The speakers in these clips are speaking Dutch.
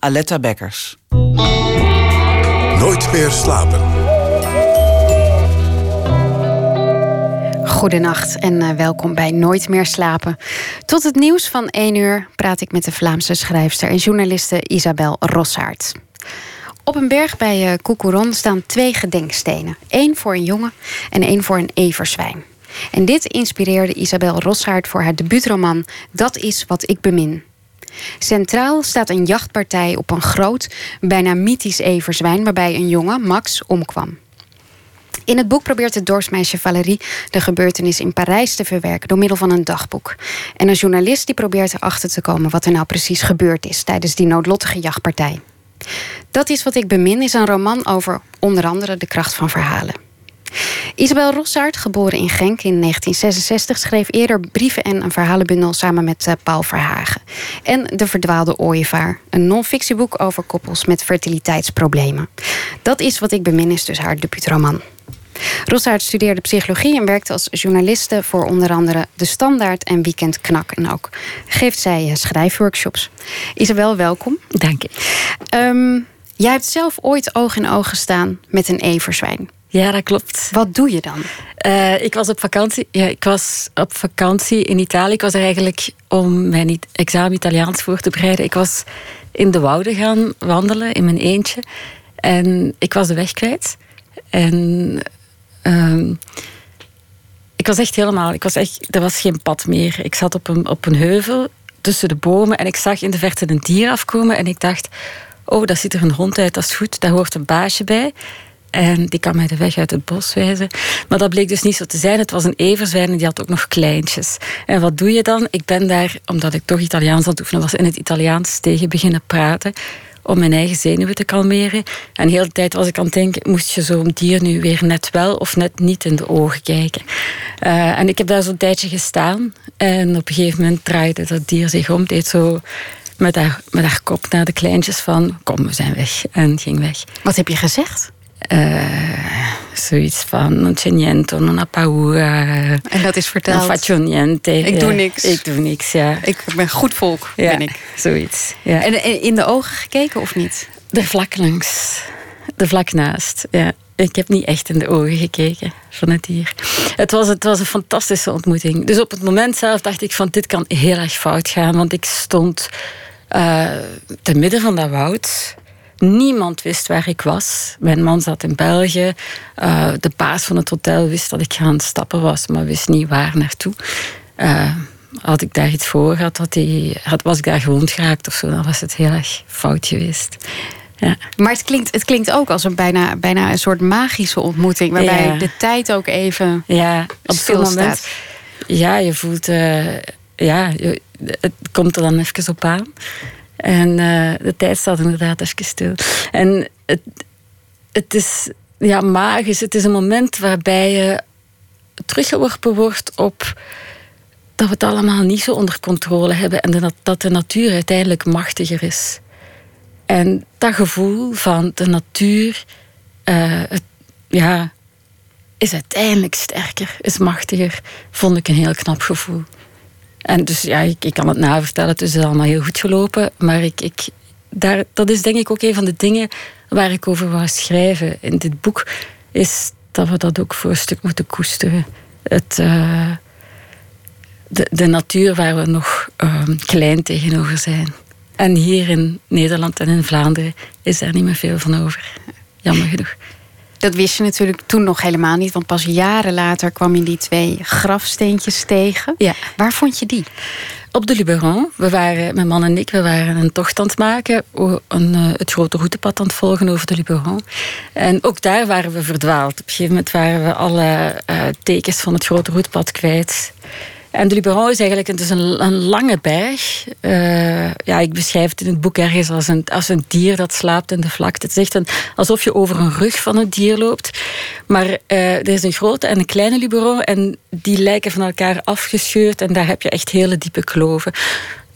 Aletta Bekkers. Nooit meer slapen. Goedenacht en uh, welkom bij Nooit meer slapen. Tot het nieuws van 1 uur praat ik met de Vlaamse schrijfster en journaliste Isabel Rossaert. Op een berg bij uh, staan twee gedenkstenen. Eén voor een jongen en één voor een everzwijn. En dit inspireerde Isabel Rossaert voor haar debuutroman Dat is wat ik bemin. Centraal staat een jachtpartij op een groot, bijna mythisch everzwijn... waarbij een jongen, Max, omkwam. In het boek probeert het dorpsmeisje Valérie de gebeurtenis in Parijs te verwerken door middel van een dagboek. En een journalist die probeert erachter te komen wat er nou precies gebeurd is tijdens die noodlottige jachtpartij. Dat is wat ik bemin is een roman over onder andere de kracht van verhalen. Isabel Rossaert, geboren in Genk in 1966, schreef eerder brieven en een verhalenbundel samen met uh, Paul Verhagen. En De Verdwaalde Ooievaar, een non-fictieboek over koppels met fertiliteitsproblemen. Dat is wat ik bemin, is dus haar debuutroman. Rossaert studeerde psychologie en werkte als journaliste voor onder andere De Standaard en Weekend Knak. En ook geeft zij eh, schrijfworkshops. Isabel, welkom. Dank je. Um, jij hebt zelf ooit oog in oog gestaan met een everzwijn. Ja, dat klopt. Wat doe je dan? Uh, ik was op vakantie. Ja, ik was op vakantie in Italië. Ik was er eigenlijk om mijn examen Italiaans voor te bereiden. Ik was in de wouden gaan wandelen in mijn eentje. En ik was de weg kwijt. En uh, ik was echt helemaal... Ik was echt, er was geen pad meer. Ik zat op een, op een heuvel tussen de bomen. En ik zag in de verte een dier afkomen. En ik dacht... Oh, dat ziet er een hond uit, dat is goed. Daar hoort een baasje bij. En die kan mij de weg uit het bos wijzen. Maar dat bleek dus niet zo te zijn. Het was een everzwijn en die had ook nog kleintjes. En wat doe je dan? Ik ben daar, omdat ik toch Italiaans aan het oefenen was, in het Italiaans tegen beginnen praten. Om mijn eigen zenuwen te kalmeren. En de hele tijd was ik aan het denken: moest je zo'n dier nu weer net wel of net niet in de ogen kijken? Uh, en ik heb daar zo'n tijdje gestaan. En op een gegeven moment draaide dat dier zich om, deed zo met haar, met haar kop naar de kleintjes van kom, we zijn weg. En ging weg. Wat heb je gezegd? Uh, zoiets van non c'è niente, non ha paura. En dat is verteld. Non faccio niente. Ik doe niks. Ik doe niks, ja. Ik ben goed volk, ja, ben ik. Zoiets, ja. En in de ogen gekeken of niet? Er vlak langs. Er vlak naast, ja. Ik heb niet echt in de ogen gekeken van het dier. Het was, het was een fantastische ontmoeting. Dus op het moment zelf dacht ik van dit kan heel erg fout gaan. Want ik stond uh, te midden van dat woud Niemand wist waar ik was. Mijn man zat in België. Uh, de baas van het hotel wist dat ik gaan stappen was, maar wist niet waar naartoe. Uh, had ik daar iets voor gehad, had hij, had, was ik daar gewond geraakt of zo, dan was het heel erg fout geweest. Ja. Maar het klinkt, het klinkt ook als een bijna, bijna een soort magische ontmoeting, waarbij ja. de tijd ook even ja, op moment. Ja, je voelt, uh, ja, je, het komt er dan even op aan. En uh, de tijd staat inderdaad even stil. En het, het is ja, magisch. Het is een moment waarbij je teruggeworpen wordt op dat we het allemaal niet zo onder controle hebben en dat, de natuur uiteindelijk machtiger is. En dat gevoel van de natuur het, ja, is uiteindelijk sterker, is machtiger, vond ik een heel knap gevoel. En dus ja, ik, kan het navertellen, het is allemaal heel goed gelopen. Maar ik, ik, daar, dat is denk ik ook een van de dingen waar ik over wou schrijven in dit boek. Is dat we dat ook voor een stuk moeten koesteren. Het, uh, de, de natuur waar we nog uh, klein tegenover zijn. En hier in Nederland en in Vlaanderen is daar niet meer veel van over. Jammer genoeg. Dat wist je natuurlijk toen nog helemaal niet. Want pas jaren later kwam je die twee grafsteentjes tegen. Ja. Waar vond je die? Op de Luberon. We waren, mijn man en ik, we waren een tocht aan het maken. Een, uh, het grote routepad aan het volgen over de Luberon. En ook daar waren we verdwaald. Op een gegeven moment waren we alle uh, tekens van het grote routepad kwijt. En de Luberon is eigenlijk dus een, een lange berg. Uh, ja, ik beschrijf het in het boek ergens als een, als een dier dat slaapt in de vlakte. Het is echt een, alsof je over een rug van een dier loopt. Maar uh, er is een grote en een kleine Luberon. En die lijken van elkaar afgescheurd. En daar heb je echt hele diepe kloven.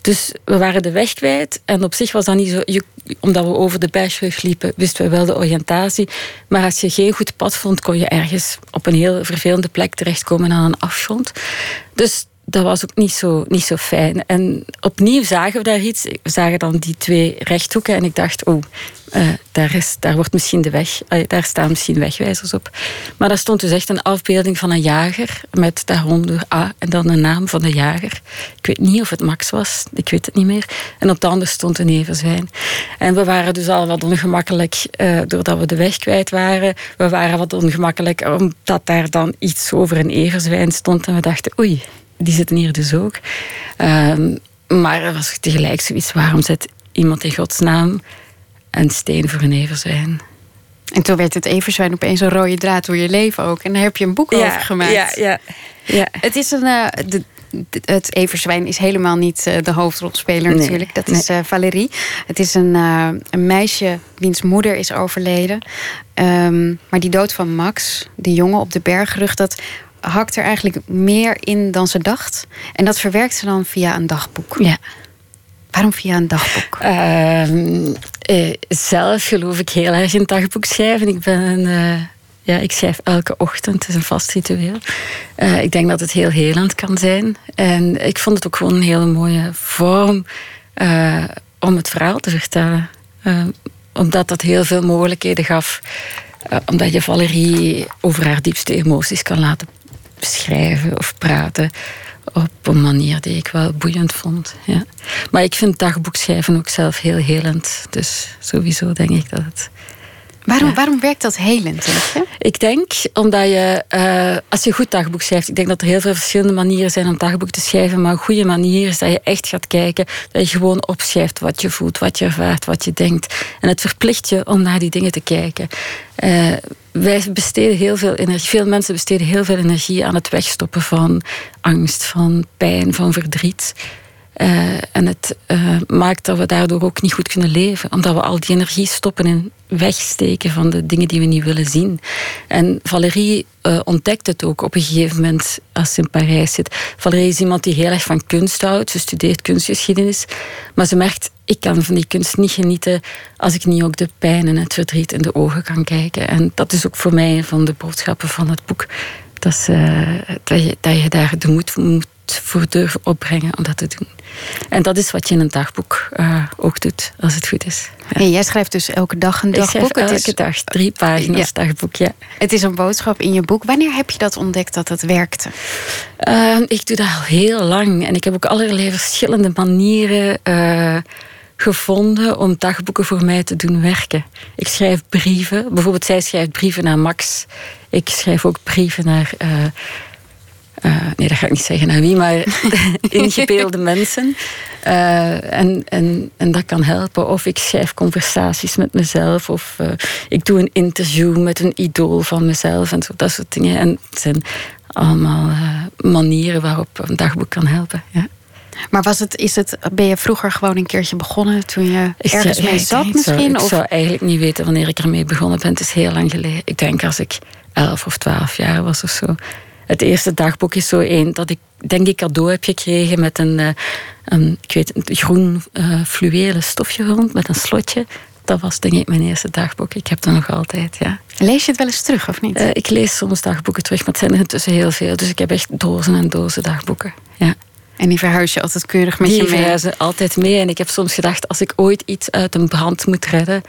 Dus we waren de weg kwijt. En op zich was dat niet zo. Omdat we over de bergrug liepen, wisten we wel de oriëntatie. Maar als je geen goed pad vond, kon je ergens op een heel vervelende plek terechtkomen aan een afgrond. Dus dat was ook niet zo, niet zo fijn. En opnieuw zagen we daar iets. We zagen dan die twee rechthoeken en ik dacht, oh, uh, daar, is, daar wordt misschien de weg, uh, daar staan misschien wegwijzers op. Maar daar stond dus echt een afbeelding van een jager met daaronder A en dan de naam van de jager. Ik weet niet of het Max was, ik weet het niet meer. En op de andere stond een everzwijn. En we waren dus al wat ongemakkelijk uh, doordat we de weg kwijt waren. We waren wat ongemakkelijk omdat daar dan iets over een everzwijn stond en we dachten, oei, die zitten hier dus ook. Um, maar er was tegelijk zoiets, waarom zet iemand in godsnaam een steen voor een everzwijn? En toen werd het everzwijn opeens een rode draad door je leven ook. En daar heb je een boek over gemaakt. Ja, ja, ja. Het is een... Uh, de, het everzwijn is helemaal niet uh, de hoofdrolspeler natuurlijk. Dat is uh, Valérie. Het is een, een, meisje wiens moeder is overleden. Um, maar die dood van Max, die jongen op de bergrug... dat hakt er eigenlijk meer in dan ze dacht. En dat verwerkt ze dan via een dagboek. Ja. Waarom via een dagboek? Uh, eh, zelf geloof ik heel erg in dagboek schrijven. Ik ben een, uh, ja, ik schrijf elke ochtend. Het is een vast ritueel. Uh, ik denk dat het heel helend kan zijn. En ik vond het ook gewoon een hele mooie vorm om het verhaal te vertellen. omdat dat heel veel mogelijkheden gaf. omdat je Valerie over haar diepste emoties kan laten beschrijven of praten op een manier die ik wel boeiend vond. Ja. Maar ik vind dagboekschrijven ook zelf heel helend. Dus sowieso denk ik dat het Waarom, waarom werkt dat helend, denk je? Ik denk omdat je, uh, als je goed dagboek schrijft, ik denk dat er heel veel verschillende manieren zijn om dagboek te schrijven, maar een goede manier is dat je echt gaat kijken, dat je gewoon opschrijft wat je voelt, wat je ervaart, wat je denkt. En het verplicht je om naar die dingen te kijken. Uh, wij besteden heel veel energie, veel mensen besteden heel veel energie aan het wegstoppen van angst, van pijn, van verdriet. Uh, en het uh, maakt dat we daardoor ook niet goed kunnen leven, omdat we al die energie stoppen in wegsteken van de dingen die we niet willen zien. En Valérie uh, ontdekt het ook op een gegeven moment als ze in Parijs zit. Valérie is iemand die heel erg van kunst houdt. Ze studeert kunstgeschiedenis. Maar ze merkt, ik kan van die kunst niet genieten als ik niet ook de pijn en het verdriet in de ogen kan kijken. En dat is ook voor mij een van de boodschappen van het boek. Dat, dat, je, dat je daar de moed moet voor durven opbrengen om dat te doen. En dat is wat je in een dagboek uh, ook doet, als het goed is. Ja. Jij schrijft dus elke dag een dagboek? Ik schrijf elke dag drie pagina's ja. dagboek, ja. Het is een boodschap in je boek. Wanneer heb je dat ontdekt dat het werkte? Uh, ik doe dat al heel lang. En ik heb ook allerlei verschillende manieren... Uh, gevonden om dagboeken voor mij te doen werken. Ik schrijf brieven. Bijvoorbeeld, zij schrijft brieven naar Max. Ik schrijf ook brieven naar uh, uh, nee, dat ga ik niet zeggen naar wie, maar ingebeelde mensen. Uh, en, en, en dat kan helpen. Of ik schrijf conversaties met mezelf. Of uh, ik doe een interview met een idool van mezelf. En zo, dat soort dingen. En het zijn allemaal manieren waarop een dagboek kan helpen. Ja. Maar was het, is het, ben je vroeger gewoon een keertje begonnen toen je ergens mee zat misschien? Ik, zou, ik zou eigenlijk niet weten wanneer ik ermee begonnen ben. Het is heel lang geleden. Ik denk als ik elf of twaalf jaar was of zo. Het eerste dagboek is zo één dat ik denk ik cadeau heb gekregen met een, een ik weet, een groen uh, fluwelen stofje rond met een slotje. Dat was denk ik mijn eerste dagboek. Ik heb dat nog altijd, ja. Lees je het wel eens terug, of niet? Uh, ik lees soms dagboeken terug, maar het zijn er intussen heel veel. Dus ik heb echt dozen en dozen dagboeken, ja. En die verhuis je altijd keurig met die je mee? Die verhuizen altijd mee. En ik heb soms gedacht, als ik ooit iets uit een brand moet redden...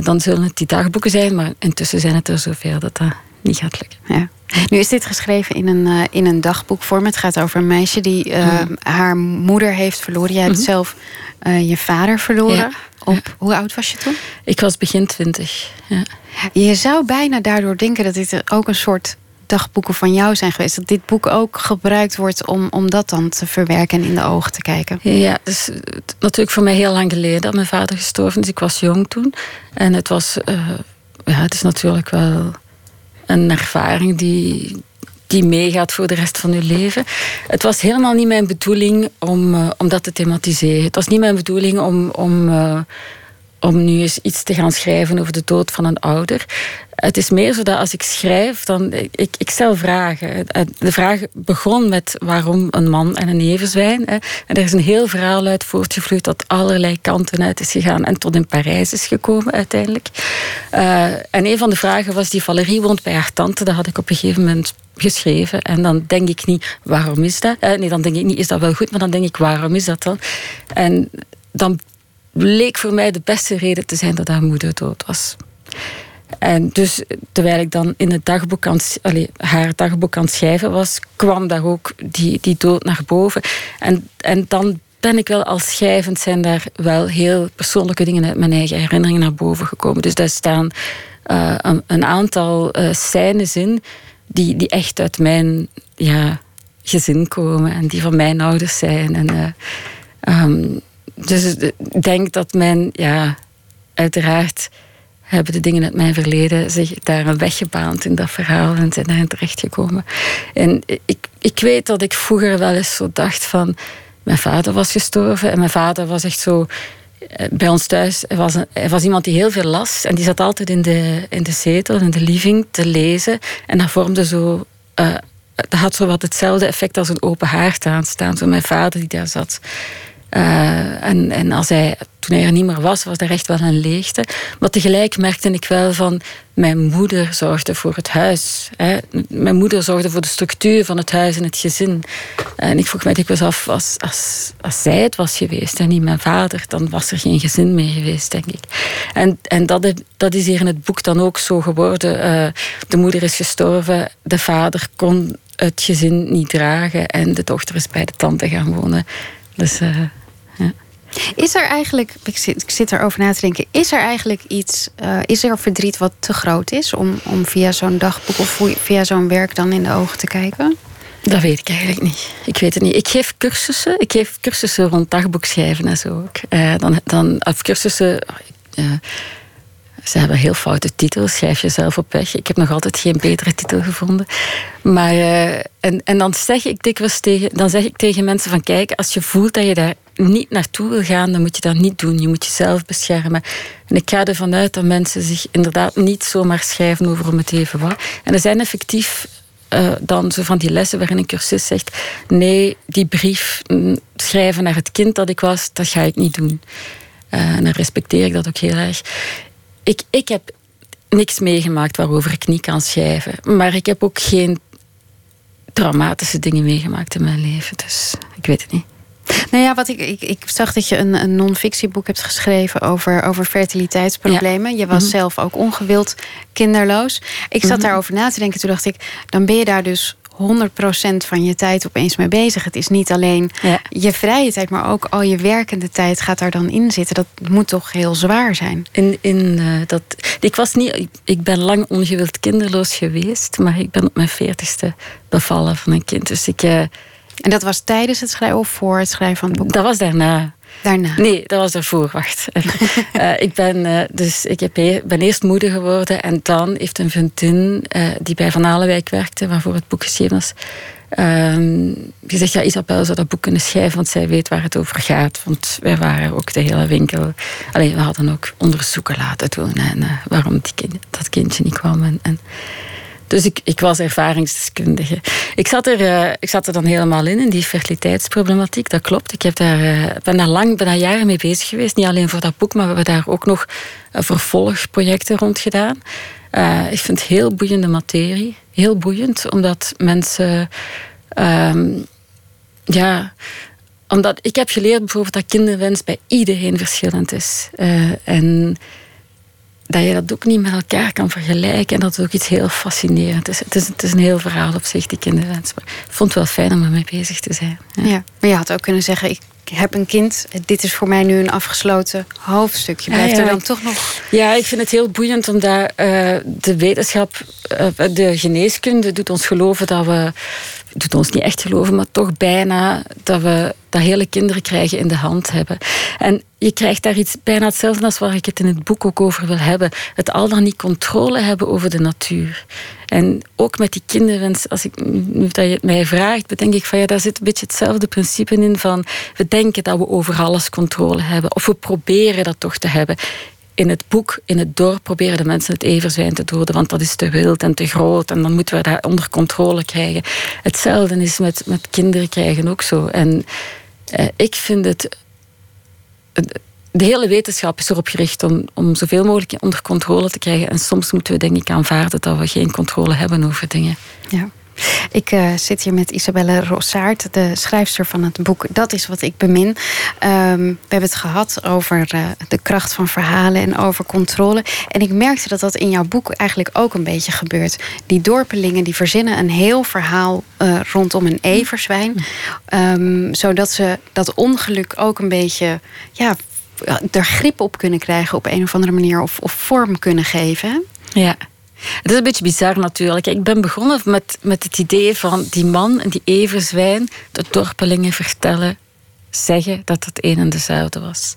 dan zullen het die dagboeken zijn. Maar intussen zijn het er zoveel dat dat niet gaat lukken. Ja. Nu is dit geschreven in een, uh, in een dagboekvorm. Het gaat over een meisje die uh, mm. haar moeder heeft verloren. Jij hebt mm -hmm. zelf uh, je vader verloren. Ja. Op, ja. Hoe oud was je toen? Ik was begin twintig. Ja. Je zou bijna daardoor denken dat dit ook een soort dagboeken van jou zijn geweest. Dat dit boek ook gebruikt wordt om, om dat dan te verwerken en in de ogen te kijken. Ja, dus natuurlijk voor mij heel lang geleden dat mijn vader gestorven is. Ik was jong toen. En het was, ja, het is natuurlijk wel een ervaring die, die meegaat voor de rest van je leven. Het was helemaal niet mijn bedoeling om, uh, om dat te thematiseren. Het was niet mijn bedoeling om, om, uh, om nu eens iets te gaan schrijven over de dood van een ouder. Het is meer zo dat als ik schrijf, dan ik, ik stel vragen. De vraag begon met waarom een man en een neven zijn. En er is een heel verhaal uit voortgevloeid dat allerlei kanten uit is gegaan en tot in Parijs is gekomen uiteindelijk. Uh, en een van de vragen was die Valerie woont bij haar tante. Dat had ik op een gegeven moment geschreven. En dan denk ik niet, waarom is dat? Uh, nee, dan denk ik niet, is dat wel goed? Maar dan denk ik, waarom is dat dan? En dan bleek voor mij de beste reden te zijn dat haar moeder dood was. En dus terwijl ik dan in het dagboek aan, haar dagboek aan het schrijven was, kwam daar ook die, die dood naar boven. En, en dan ben ik wel als schrijvend zijn daar wel heel persoonlijke dingen uit mijn eigen herinneringen naar boven gekomen. Dus daar staan uh, een, aantal uh, scènes in die, die echt uit mijn ja, gezin komen en die van mijn ouders zijn. En, uh, um, dus ik denk dat mijn, ja, uiteraard hebben de dingen uit mijn verleden zich daar een weg gebaand in dat verhaal en zijn daarin terechtgekomen. En ik, ik weet dat ik vroeger wel eens zo dacht van, mijn vader was gestorven en mijn vader was echt zo eh, bij ons thuis, hij was, hij was iemand die heel veel las en die zat altijd in de, in de zetel, in de living te lezen en dat vormde zo... Uh, dat had zo wat hetzelfde effect als een open haard aanstaan. Zo mijn vader die daar zat. Uh, en, en als hij, toen hij er niet meer was, was er echt wel een leegte. Maar tegelijk merkte ik wel van, mijn moeder zorgde voor het huis. Hè. Mijn moeder zorgde voor de structuur van het huis en het gezin. En ik vroeg mij dikwijls af, als, als, zij het was geweest en niet mijn vader, dan was er geen gezin meer geweest, denk ik. En, en dat, dat is hier in het boek dan ook zo geworden. Uh, de moeder is gestorven, de vader kon het gezin niet dragen en de dochter is bij de tante gaan wonen. Dus... Uh, is er eigenlijk, ik zit, erover na te denken, is er eigenlijk iets, uh, is er verdriet wat te groot is om, om via zo'n dagboek of via zo'n werk dan in de ogen te kijken? Dat weet ik eigenlijk niet. Ik weet het niet. Ik geef cursussen. Ik geef cursussen rond dagboekschrijven en zo ook. Uh, dan, dan, of cursussen. Uh, ze hebben heel foute titels. Schrijf jezelf op weg. Ik heb nog altijd geen betere titel gevonden. Maar, en, en dan zeg ik tegen, dan zeg ik tegen mensen van kijk, als je voelt dat je daar niet naartoe wil gaan, dan moet je dat niet doen. Je moet jezelf beschermen. En ik ga ervan uit dat mensen zich inderdaad niet zomaar schrijven over om het even wat. En er zijn effectief uh, dan zo van die lessen waarin een cursist zegt: nee, die brief mm, schrijven naar het kind dat ik was, dat ga ik niet doen. Uh, en dan respecteer ik dat ook heel erg. Ik, ik heb niks meegemaakt waarover ik niet kan schrijven. Maar ik heb ook geen traumatische dingen meegemaakt in mijn leven. Dus ik weet het niet. Nou ja, wat ik, ik, ik zag dat je een, een non-fictieboek hebt geschreven over, over fertiliteitsproblemen. Je was mhm. zelf ook ongewild kinderloos. Ik zat mm daarover na te denken. Toen dacht ik, dan ben je daar dus 100% van je tijd opeens mee bezig. Het is niet alleen je vrije tijd, maar ook al je werkende tijd gaat daar dan in zitten. Dat moet toch heel zwaar zijn. In, in, uh, dat, ik, was niet, ik ben lang ongewild kinderloos geweest, maar ik ben op mijn veertigste bevallen van een kind. Dus ik. Uh, en dat was tijdens het schrijven of voor het schrijven van het boek? Dat was daarna. Daarna? Nee, dat was daarvoor. Wacht. uh, ik ben, uh, dus ik heb e ben eerst moeder geworden en dan heeft een vriendin uh, die bij Van Alenwijk werkte, waarvoor het boek geschreven was, gezegd: Ja, Isabel zou dat boek kunnen schrijven, want zij weet waar het over gaat. Want wij waren ook de hele winkel. Alleen we hadden ook onderzoeken laten doen en waarom die kind, dat kindje niet kwam. En, en dus ik, ik was ervaringsdeskundige. Ik zat, er, uh, ik zat er dan helemaal in, in die fertiliteitsproblematiek. Dat klopt. Ik heb daar, uh, ben daar lang, ben daar jaren mee bezig geweest. Niet alleen voor dat boek, maar we hebben daar ook nog uh, vervolgprojecten rond gedaan. ik vind het heel boeiende materie. Heel boeiend, omdat mensen... Um, ja, omdat ik heb geleerd bijvoorbeeld dat kinderwens bij iedereen verschillend is. en dat je dat ook niet met elkaar kan vergelijken. En dat het ook iets heel fascinerend is. Het is, het is een heel verhaal op zich, die kinderwens. Ik vond het wel fijn om ermee bezig te zijn. Ja. ja. maar je had ook kunnen zeggen... ik heb een kind, dit is voor mij nu een afgesloten hoofdstukje. Blijft er dan toch nog... Ja, ik vind het heel boeiend omdat uh, de wetenschap... Uh, de geneeskunde doet ons geloven dat we... doet ons niet echt geloven, maar toch bijna... dat we dat hele kinderen krijgen in de hand hebben. En je krijgt daar iets bijna hetzelfde als waar ik het in het boek ook over wil hebben. Het al dan niet controle hebben over de natuur. En ook met die kinderwens, als ik, nu dat je het mij vraagt, bedenk ik van ja, daar zit een beetje hetzelfde principe in van we denken dat we over alles controle hebben. Of we proberen dat toch te hebben. In het boek, in het dorp, proberen de mensen het everzwijn te doden, want dat is te wild en te groot en dan moeten we dat onder controle krijgen. Hetzelfde is met, met kinderen krijgen ook zo. En eh, ik vind het. De hele wetenschap is erop gericht om, om zoveel mogelijk onder controle te krijgen. En soms moeten we denk ik aanvaarden dat we geen controle hebben over dingen. Ja. Ik uh, zit hier met Isabelle Rossaert, de schrijfster van het boek Dat is wat ik bemin. Um, we hebben het gehad over uh, de kracht van verhalen en over controle. En ik merkte dat dat in jouw boek eigenlijk ook een beetje gebeurt. Die dorpelingen die verzinnen een heel verhaal uh, rondom een everzwijn. Um, zodat ze dat ongeluk ook een beetje ja, er grip op kunnen krijgen op een of andere manier. Of, of vorm kunnen geven. Ja. Het is een beetje bizar natuurlijk. Ik ben begonnen met, met het idee van die man en die everzwijn, de dorpelingen vertellen, zeggen dat het een en dezelfde was.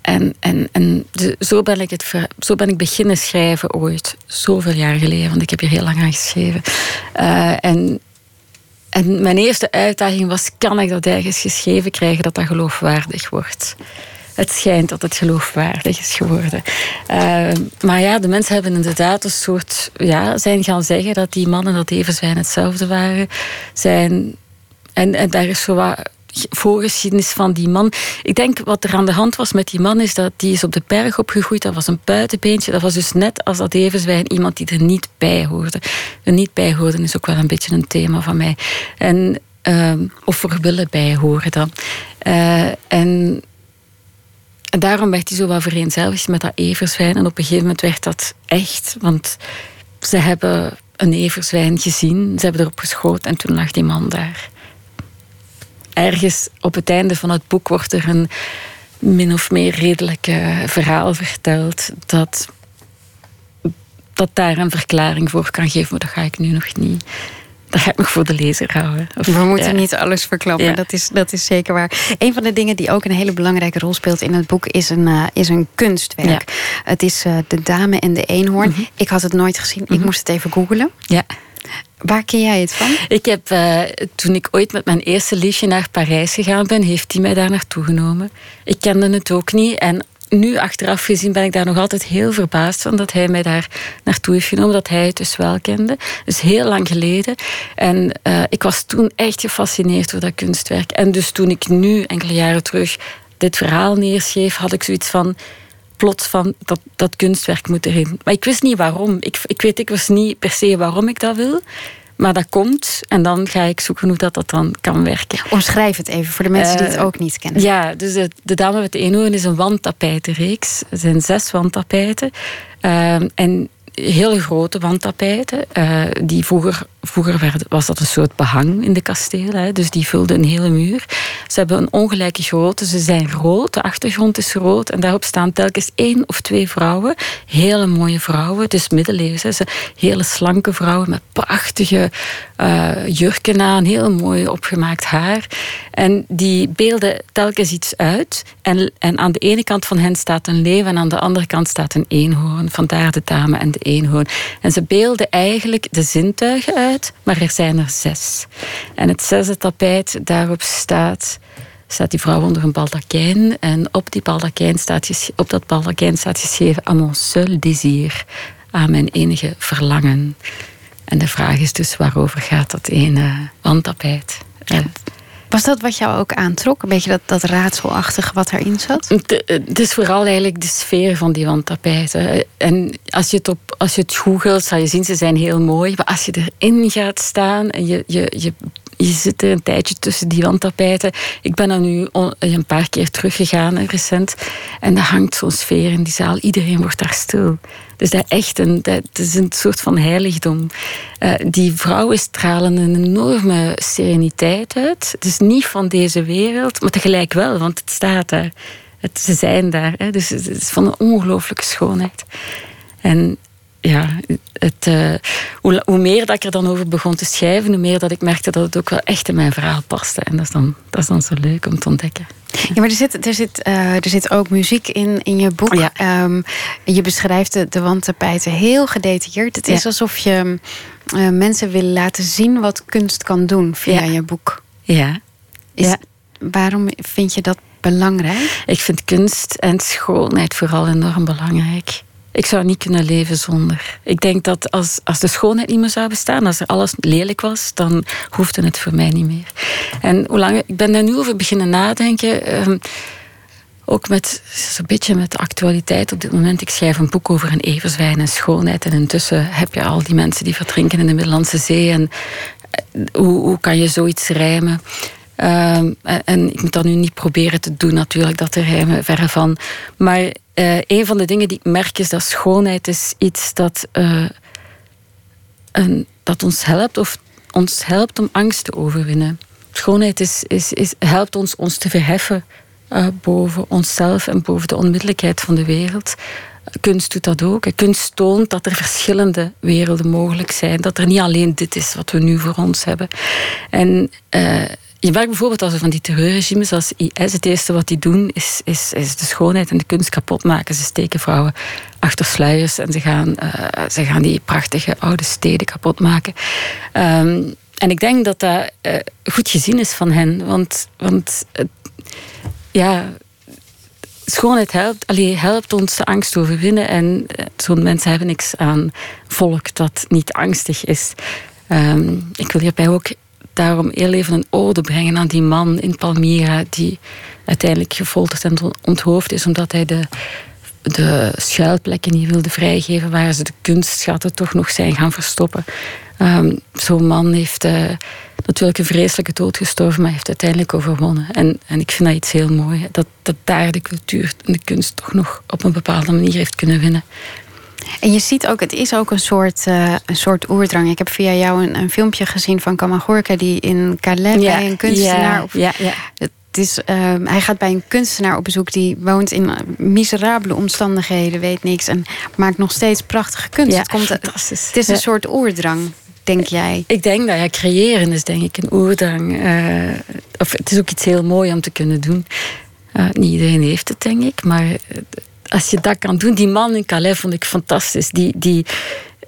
En, en, en zo, ben ik het, zo ben ik beginnen schrijven ooit, zoveel jaar geleden, want ik heb hier heel lang aan geschreven. Uh, en, en mijn eerste uitdaging was: kan ik dat ergens geschreven krijgen dat dat geloofwaardig wordt? Het schijnt dat het geloofwaardig is geworden. Uh, maar ja, de mensen hebben inderdaad een soort. Ja, zijn gaan zeggen dat die mannen dat even zijn hetzelfde waren. Zijn, en, en daar is zo wat voorgeschiedenis van die man. Ik denk wat er aan de hand was met die man is dat die is op de berg opgegroeid. Dat was een buitenbeentje. Dat was dus net als dat Everswijn iemand die er niet bij hoorde. Er niet bij horen is ook wel een beetje een thema van mij. En, uh, of er willen bij horen dan. Uh, en en daarom werd hij zo wat vereenzelvigd met dat everzwijn. En op een gegeven moment werd dat echt. Want ze hebben een everzwijn gezien. Ze hebben erop geschoten en toen lag die man daar. Ergens op het einde van het boek wordt er een min of meer redelijk verhaal verteld. Dat, dat daar een verklaring voor kan geven. Maar dat ga ik nu nog niet dat ga ik voor de lezer houden. We moeten niet alles verklappen, dat, is, dat is zeker waar. Een van de dingen die ook een hele belangrijke rol speelt in het boek is een, uh, is een kunstwerk. Het is uh, De Dame en de Eenhoorn. Mm Ik had het nooit gezien, ik mhm. moest het even googelen. Ja. Waar ken jij het van? Ik heb, uh, toen ik ooit met mijn eerste liefje naar Parijs gegaan ben, heeft hij mij daar naartoe genomen. Ik kende het ook niet. En nu achteraf gezien ben ik daar nog altijd heel verbaasd van dat hij mij daar naartoe heeft genomen, dat hij het dus wel kende. Dus heel lang geleden. En uh, ik was toen echt gefascineerd door dat kunstwerk. En dus toen ik nu, enkele jaren terug, dit verhaal neerschreef, had ik zoiets van plots van dat, dat kunstwerk moet erin. Maar ik wist niet waarom. Ik, ik weet ik was niet per se waarom ik dat wil. Maar dat komt en dan ga ik zoeken hoe dat, dat dan kan werken. Omschrijf het even voor de mensen die het eh, ook niet kennen. Ja, dus de, de Dame met de Eenhoorn is een wandtapijtenreeks. Er zijn zes wandtapijten. Uh, en hele grote wandtapijten. Uh, die vroeger, vroeger was dat een soort behang in de kastelen. Dus die vulden een hele muur. Ze hebben een ongelijke grootte. Ze zijn rood. De achtergrond is rood. En daarop staan telkens één of twee vrouwen. Hele mooie vrouwen. Het is middeleeuws. Ze hele slanke vrouwen met prachtige uh, jurken aan. Heel mooi opgemaakt haar. En die beelden telkens iets uit. En, en aan de ene kant van hen staat een leeuw. En aan de andere kant staat een eenhoorn. Vandaar de dame en de En ze beelden eigenlijk de zintuigen uit, maar er zijn er zes. En het zesde tapijt, daarop staat, staat die vrouw onder een baldakijn. En op, die baldakijn staat, op dat baldakijn staat geschreven: À mon seul désir, aan mijn enige verlangen. En de vraag is dus waarover gaat dat ene wandtapijt? Was dat wat jou ook aantrok? Een beetje dat, dat raadselachtige wat erin zat? Het is vooral eigenlijk de sfeer van die wandtapijten. En als je het, op, als je het googelt, zal je zien, ze zijn heel mooi. Maar als je erin gaat staan en je, je, je, je zit er een tijdje tussen die wandtapijten. Ik ben er nu een paar keer teruggegaan recent. En er hangt zo'n sfeer in die zaal. Iedereen wordt daar stil. Dus dat, echt een, dat is een soort van heiligdom. Uh, die vrouwen stralen een enorme sereniteit uit. Is niet van deze wereld, maar tegelijk wel, want het staat daar. Het, ze zijn daar. Hè. Dus het is van een ongelooflijke schoonheid. En ja, het, uh, hoe, hoe, meer dat ik er dan over begon te schrijven, hoe meer dat ik merkte dat het ook wel echt in mijn verhaal paste. En dat is dan, dat is dan zo leuk om te ontdekken. Ja, maar er zit, er zit, uh, er zit ook muziek in, in je boek. Ja. Um, je beschrijft de, de wandtapijten heel gedetailleerd. Het is alsof je uh, mensen wil laten zien wat kunst kan doen via ja. je boek. Ja. Is, ja. Waarom vind je dat belangrijk? Ik vind kunst en schoonheid vooral enorm belangrijk. Ik zou niet kunnen leven zonder. Ik denk dat als, als de schoonheid niet meer zou bestaan, als er alles lelijk was, dan hoefde het voor mij niet meer. En hoe lang, ik ben daar nu over beginnen nadenken. Ehm, ook met zo'n beetje met de actualiteit op dit moment. Ik schrijf een boek over een everzwijn en schoonheid. En intussen heb je al die mensen die verdrinken in de Middellandse Zee. En eh, hoe, kan je zoiets rijmen? Ehm, en ik moet dat nu niet proberen te doen, natuurlijk, dat te rijmen, verre van. Maar uh, een van de dingen die ik merk is dat schoonheid is iets dat, een, dat ons helpt, of ons helpt om angst te overwinnen. Schoonheid is, is, is, helpt ons ons te verheffen uh, boven onszelf en boven de onmiddellijkheid van de wereld. Kunst doet dat ook. Kunst toont dat er verschillende werelden mogelijk zijn. Dat er niet alleen dit is wat we nu voor ons hebben. En je merkt bijvoorbeeld als er van die terreurregimes als IS, het eerste wat die doen is, is, is de schoonheid en de kunst kapot maken. Ze steken vrouwen achter sluiers en ze gaan, uh, ze gaan die prachtige oude steden kapot maken. Um, en ik denk dat dat uh, goed gezien is van hen, want, want uh, ja, schoonheid helpt, allee, helpt ons de angst overwinnen. En zo'n mensen hebben niks aan volk dat niet angstig is. Um, ik wil hierbij ook daarom heel even een ode brengen aan die man in Palmyra die uiteindelijk gefolterd en onthoofd is omdat hij de, de schuilplekken niet wilde vrijgeven waar ze de kunstschatten toch nog zijn gaan verstoppen. Um, Zo'n man heeft uh, natuurlijk een vreselijke dood gestorven, maar heeft uiteindelijk overwonnen. En, en ik vind dat iets heel mooi, dat, dat daar de cultuur en de kunst toch nog op een bepaalde manier heeft kunnen winnen. En je ziet ook, het is ook een soort, uh, een soort oerdrang. Ik heb via jou een, een filmpje gezien van Kamagorka... die in Calais bij een kunstenaar... Ja, ja, ja. Het is, uh, hij gaat bij een kunstenaar op bezoek... die woont in miserabele omstandigheden, weet niks... en maakt nog steeds prachtige kunst. Ja, het, komt, fantastisch. het is een soort oerdrang denk jij? Ik denk dat ja, creëren is denk ik een oerdrang. Uh, of het is ook iets heel moois om te kunnen doen. Uh, niet iedereen heeft het, denk ik. Maar als je dat kan doen. Die man in Calais vond ik fantastisch. Die, die,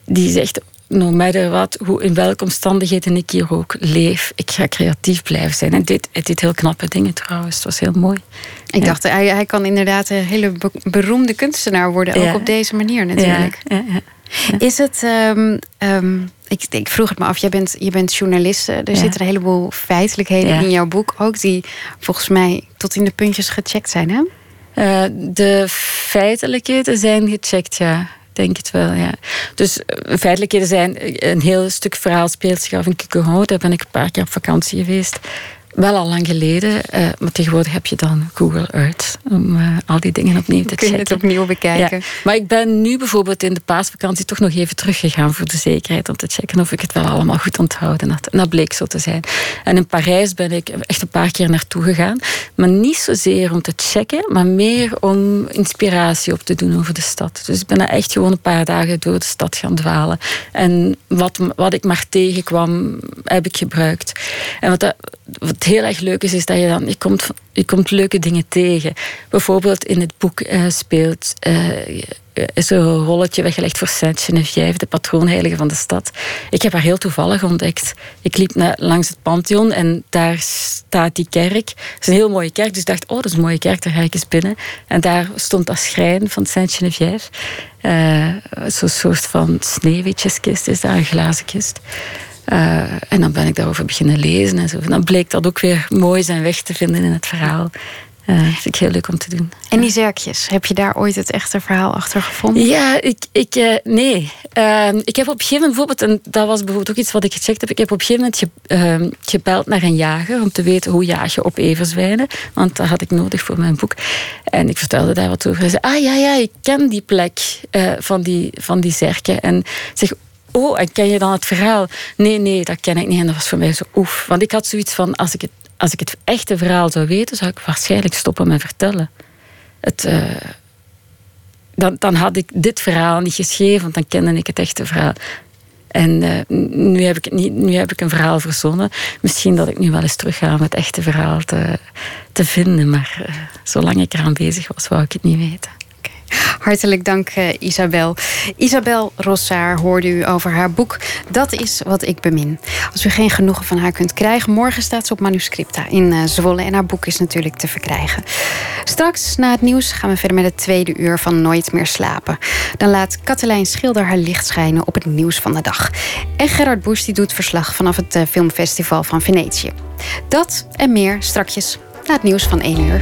die zegt, no matter what, hoe, in welke omstandigheden ik hier ook leef, ik ga creatief blijven zijn. En dit, het deed heel knappe dingen trouwens. Het was heel mooi. Ik dacht, hij, hij kan inderdaad een hele beroemde kunstenaar worden. Ook op deze manier natuurlijk. Is het... Um, um, ik, ik, vroeg het me af, jij bent, je bent journalist. Er zitten een heleboel feitelijkheden in jouw boek ook... die volgens mij tot in de puntjes gecheckt zijn, hè? Uh, de feitelijkheden zijn gecheckt, ja. Denk het wel, ja. Dus uh, feitelijkheden zijn... Een heel stuk verhaal speelt zich af in Kukuhout. Daar ben ik een paar keer op vakantie geweest wel al lang geleden. Uh, maar tegenwoordig heb je dan Google Earth om uh, al die dingen opnieuw te Kun checken. Kun je het opnieuw bekijken. Ja. Maar ik ben nu bijvoorbeeld in de paasvakantie toch nog even teruggegaan voor de zekerheid. Om te checken of ik het wel allemaal goed onthouden had. En dat bleek zo te zijn. En in Parijs ben ik echt een paar keer naartoe gegaan. Maar niet zozeer om te checken, maar meer om inspiratie op te doen over de stad. Dus ik ben daar echt gewoon een paar dagen door de stad gaan dwalen. En wat, wat ik maar tegenkwam, heb ik gebruikt. En wat, dat, wat heel erg leuk is, is dat je dan, je komt, je komt leuke dingen tegen. Bijvoorbeeld in het boek uh, speelt, uh, is een rolletje weggelegd voor Saint Geneviève, de patroonheilige van de stad. Ik heb haar heel toevallig ontdekt. Ik liep naar, langs het Pantheon en daar staat die kerk. Het is een heel mooie kerk, dus ik dacht, oh, dat is een mooie kerk, daar ga ik eens binnen. En daar stond dat schrijn van Saint Geneviève. Uh, Zo'n soort van sneeuwwitjeskist is daar, een glazen kist. Uh, en dan ben ik daarover beginnen lezen en zo. En dan bleek dat ook weer mooi zijn weg te vinden in het verhaal. Uh, vind ik heel leuk om te doen. En die zerkjes, heb je daar ooit het echte verhaal achter gevonden? Ja, ik, ik, uh, nee. ik heb op een gegeven moment bijvoorbeeld, en dat was bijvoorbeeld ook iets wat ik gecheckt heb, ik heb op een gegeven moment ge, gebeld naar een jager om te weten hoe jaag je op everzwijnen. Want dat had ik nodig voor mijn boek. En ik vertelde daar wat over. Hij zei, ah ja, ja, ik ken die plek van, die, van die zerken. En zeg, Oh, en ken je dan het verhaal? Nee, nee, dat ken ik niet. En dat was voor mij zo oef. Want ik had zoiets van, als ik het, als ik het echte verhaal zou weten, zou ik waarschijnlijk stoppen met vertellen. Het, uh, dan, dan had ik dit verhaal niet geschreven, want dan kende ik het echte verhaal. En uh, nu, heb ik niet, nu heb ik een verhaal verzonnen. Misschien dat ik nu wel eens terug ga om het echte verhaal te, te vinden. Maar uh, zolang ik eraan bezig was, wou ik het niet weten. Hartelijk dank, uh, Isabel. Isabel Rossaar hoorde u over haar boek Dat is wat ik bemin. Als u geen genoegen van haar kunt krijgen, morgen staat ze op Manuscripta in uh, Zwolle. En haar boek is natuurlijk te verkrijgen. Straks na het nieuws gaan we verder met het tweede uur van Nooit meer slapen. Dan laat Katelijn Schilder haar licht schijnen op het nieuws van de dag. En Gerard Boes die doet verslag vanaf het uh, filmfestival van Venetië. Dat en meer strakjes na het nieuws van 1 uur.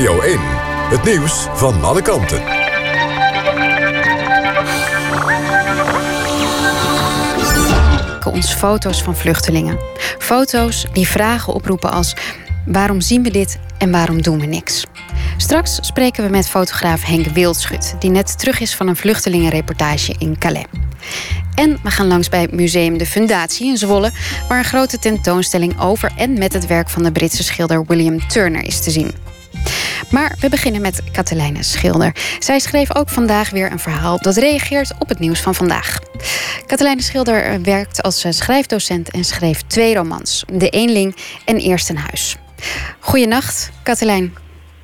Radio 1. Het nieuws van alle kanten. Ons foto's van vluchtelingen. Foto's die vragen oproepen als: waarom zien we dit en waarom doen we niks? Straks spreken we met fotograaf Henk Wildschut, die net terug is van een vluchtelingenreportage in Calais. En we gaan langs bij Museum de Fundatie in Zwolle, waar een grote tentoonstelling over en met het werk van de Britse schilder William Turner is te zien. Maar we beginnen met Katelijne Schilder. Zij schreef ook vandaag weer een verhaal dat reageert op het nieuws van vandaag. Katelijne Schilder werkt als schrijfdocent en schreef twee romans: De Eenling en Eerst een Huis. Goedenacht, Katelijn.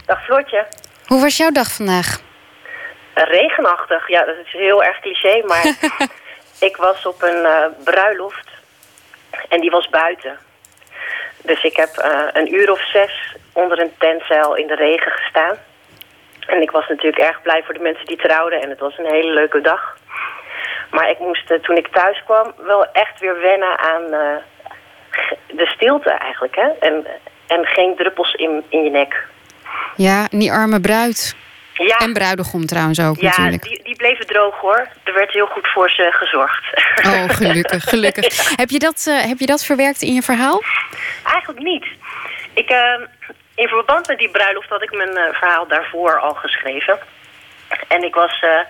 Dag Floortje. Hoe was jouw dag vandaag? Regenachtig, ja, dat is heel erg cliché, maar ik was op een uh, bruiloft en die was buiten. Dus ik heb uh, een uur of zes onder een tentzeil in de regen gestaan. En ik was natuurlijk erg blij voor de mensen die trouwden en het was een hele leuke dag. Maar ik moest uh, toen ik thuis kwam wel echt weer wennen aan uh, de stilte eigenlijk. Hè? En, en geen druppels in, in je nek. Ja, en die arme bruid. Ja. En bruidegom trouwens ook ja, natuurlijk. Die, die bleven droog hoor. Er werd heel goed voor ze gezorgd. Oh, gelukkig, gelukkig. heb, je dat, uh, heb je dat verwerkt in je verhaal? Eigenlijk niet. Ik, uh, in verband met die bruiloft had ik mijn uh, verhaal daarvoor al geschreven. En ik was uh,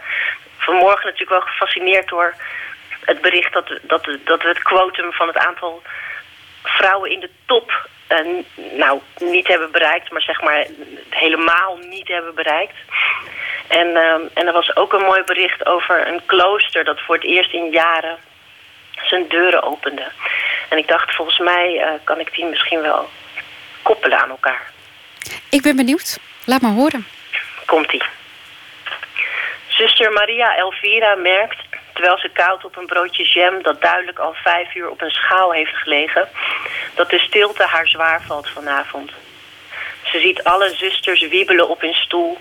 vanmorgen natuurlijk wel gefascineerd door het bericht dat, dat, dat we het quotum van het aantal vrouwen in de top uh, nou, niet hebben bereikt, maar zeg maar helemaal niet hebben bereikt. En, uh, en er was ook een mooi bericht over een klooster dat voor het eerst in jaren zijn deuren opende. En ik dacht, volgens mij kan ik die misschien wel koppelen aan elkaar. Ik ben benieuwd. Laat maar horen. Komt-ie. Zuster Maria Elvira merkt, terwijl ze koud op een broodje jam... dat duidelijk al vijf uur op een schaal heeft gelegen... dat de stilte haar zwaar valt vanavond. Ze ziet alle zusters wiebelen op hun stoel.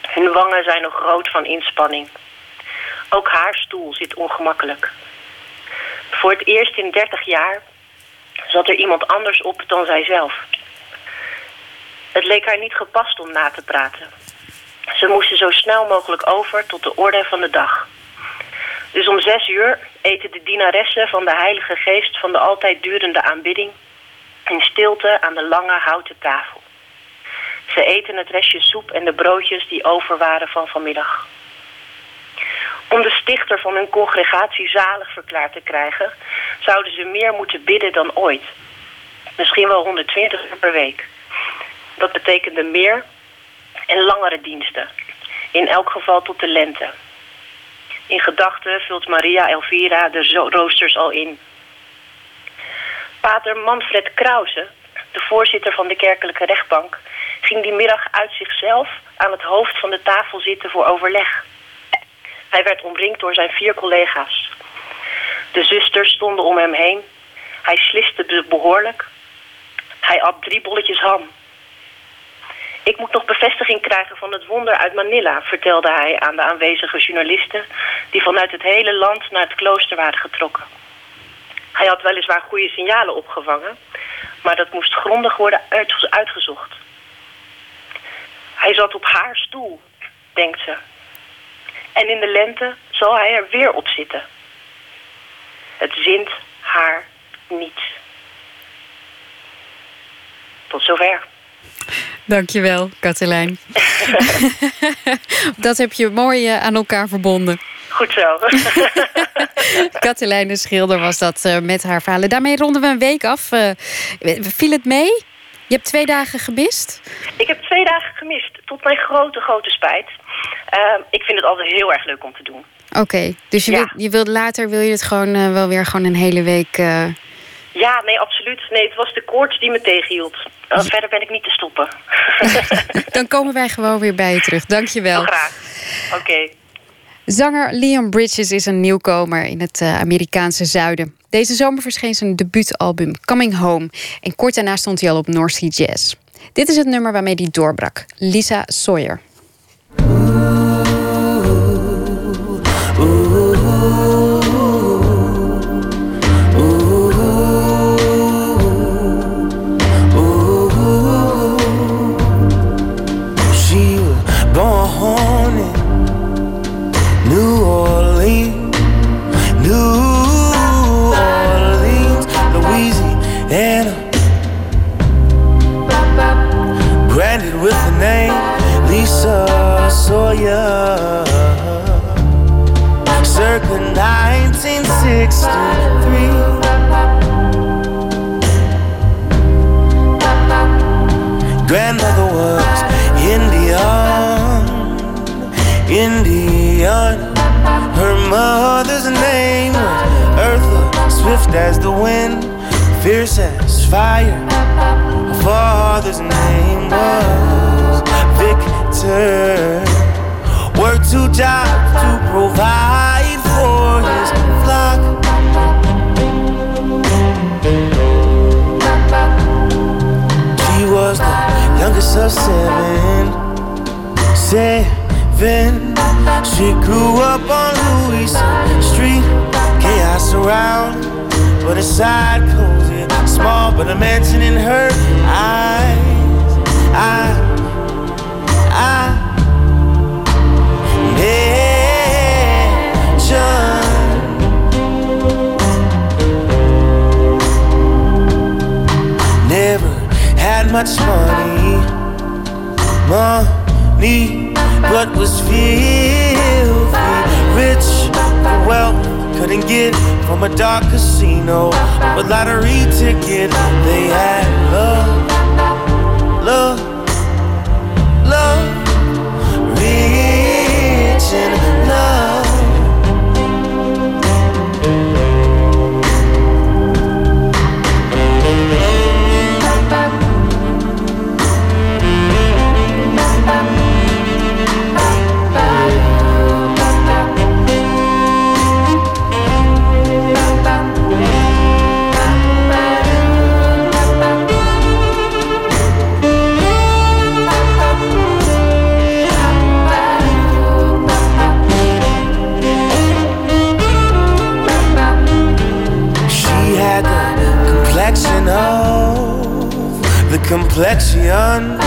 Hun wangen zijn nog rood van inspanning. Ook haar stoel zit ongemakkelijk. Voor het eerst in dertig jaar zat er iemand anders op dan zijzelf. Het leek haar niet gepast om na te praten. Ze moesten zo snel mogelijk over tot de orde van de dag. Dus om zes uur eten de dienaressen van de Heilige Geest van de altijd durende aanbidding in stilte aan de lange houten tafel. Ze eten het restje soep en de broodjes die over waren van vanmiddag. Om de stichter van hun congregatie zalig verklaard te krijgen, zouden ze meer moeten bidden dan ooit. Misschien wel 120 uur per week. Dat betekende meer en langere diensten. In elk geval tot de lente. In gedachten vult Maria Elvira de roosters al in. Pater Manfred Krause, de voorzitter van de kerkelijke rechtbank, ging die middag uit zichzelf aan het hoofd van de tafel zitten voor overleg. Hij werd omringd door zijn vier collega's. De zusters stonden om hem heen. Hij sliste behoorlijk. Hij at drie bolletjes ham. Ik moet nog bevestiging krijgen van het wonder uit Manila, vertelde hij aan de aanwezige journalisten die vanuit het hele land naar het klooster waren getrokken. Hij had weliswaar goede signalen opgevangen, maar dat moest grondig worden uitgezocht. Hij zat op haar stoel, denkt ze. En in de lente zal hij er weer op zitten. Het zint haar niet. Tot zover. Dankjewel, Katelijn. dat heb je mooi eh, aan elkaar verbonden. Goed zo. Katelijn de Schilder was dat uh, met haar verhalen. Daarmee ronden we een week af. Uh, viel het mee? Je hebt twee dagen gemist? Ik heb twee dagen gemist, tot mijn grote, grote spijt. Uh, ik vind het altijd heel erg leuk om te doen. Oké, dus je, ja. wilt, je wilt later wil je het gewoon wel weer gewoon een hele week... Ja, nee, absoluut. Nee, het was de koorts die me tegenhield. Uh, verder ben ik niet te stoppen. Dan komen wij gewoon weer bij je terug. Dank je wel. graag. Oké. Zanger Leon Bridges is een nieuwkomer in het uh, Amerikaanse zuiden. Deze zomer verscheen zijn debuutalbum Coming Home. En kort daarna stond hij al op North Sea Jazz. Dit is het nummer waarmee hij doorbrak. Lisa. Sawyer Grandmother was Indian Indian Her mother's name was Eartha Swift as the wind. Fierce as fire. Her father's name was Victor. Worked two jobs to provide inside cozy. Small, but a mansion in her eyes. I Never had much money, money, but was filthy rich for wealth. Couldn't get from a dark casino, a lottery ticket. They had love, complexion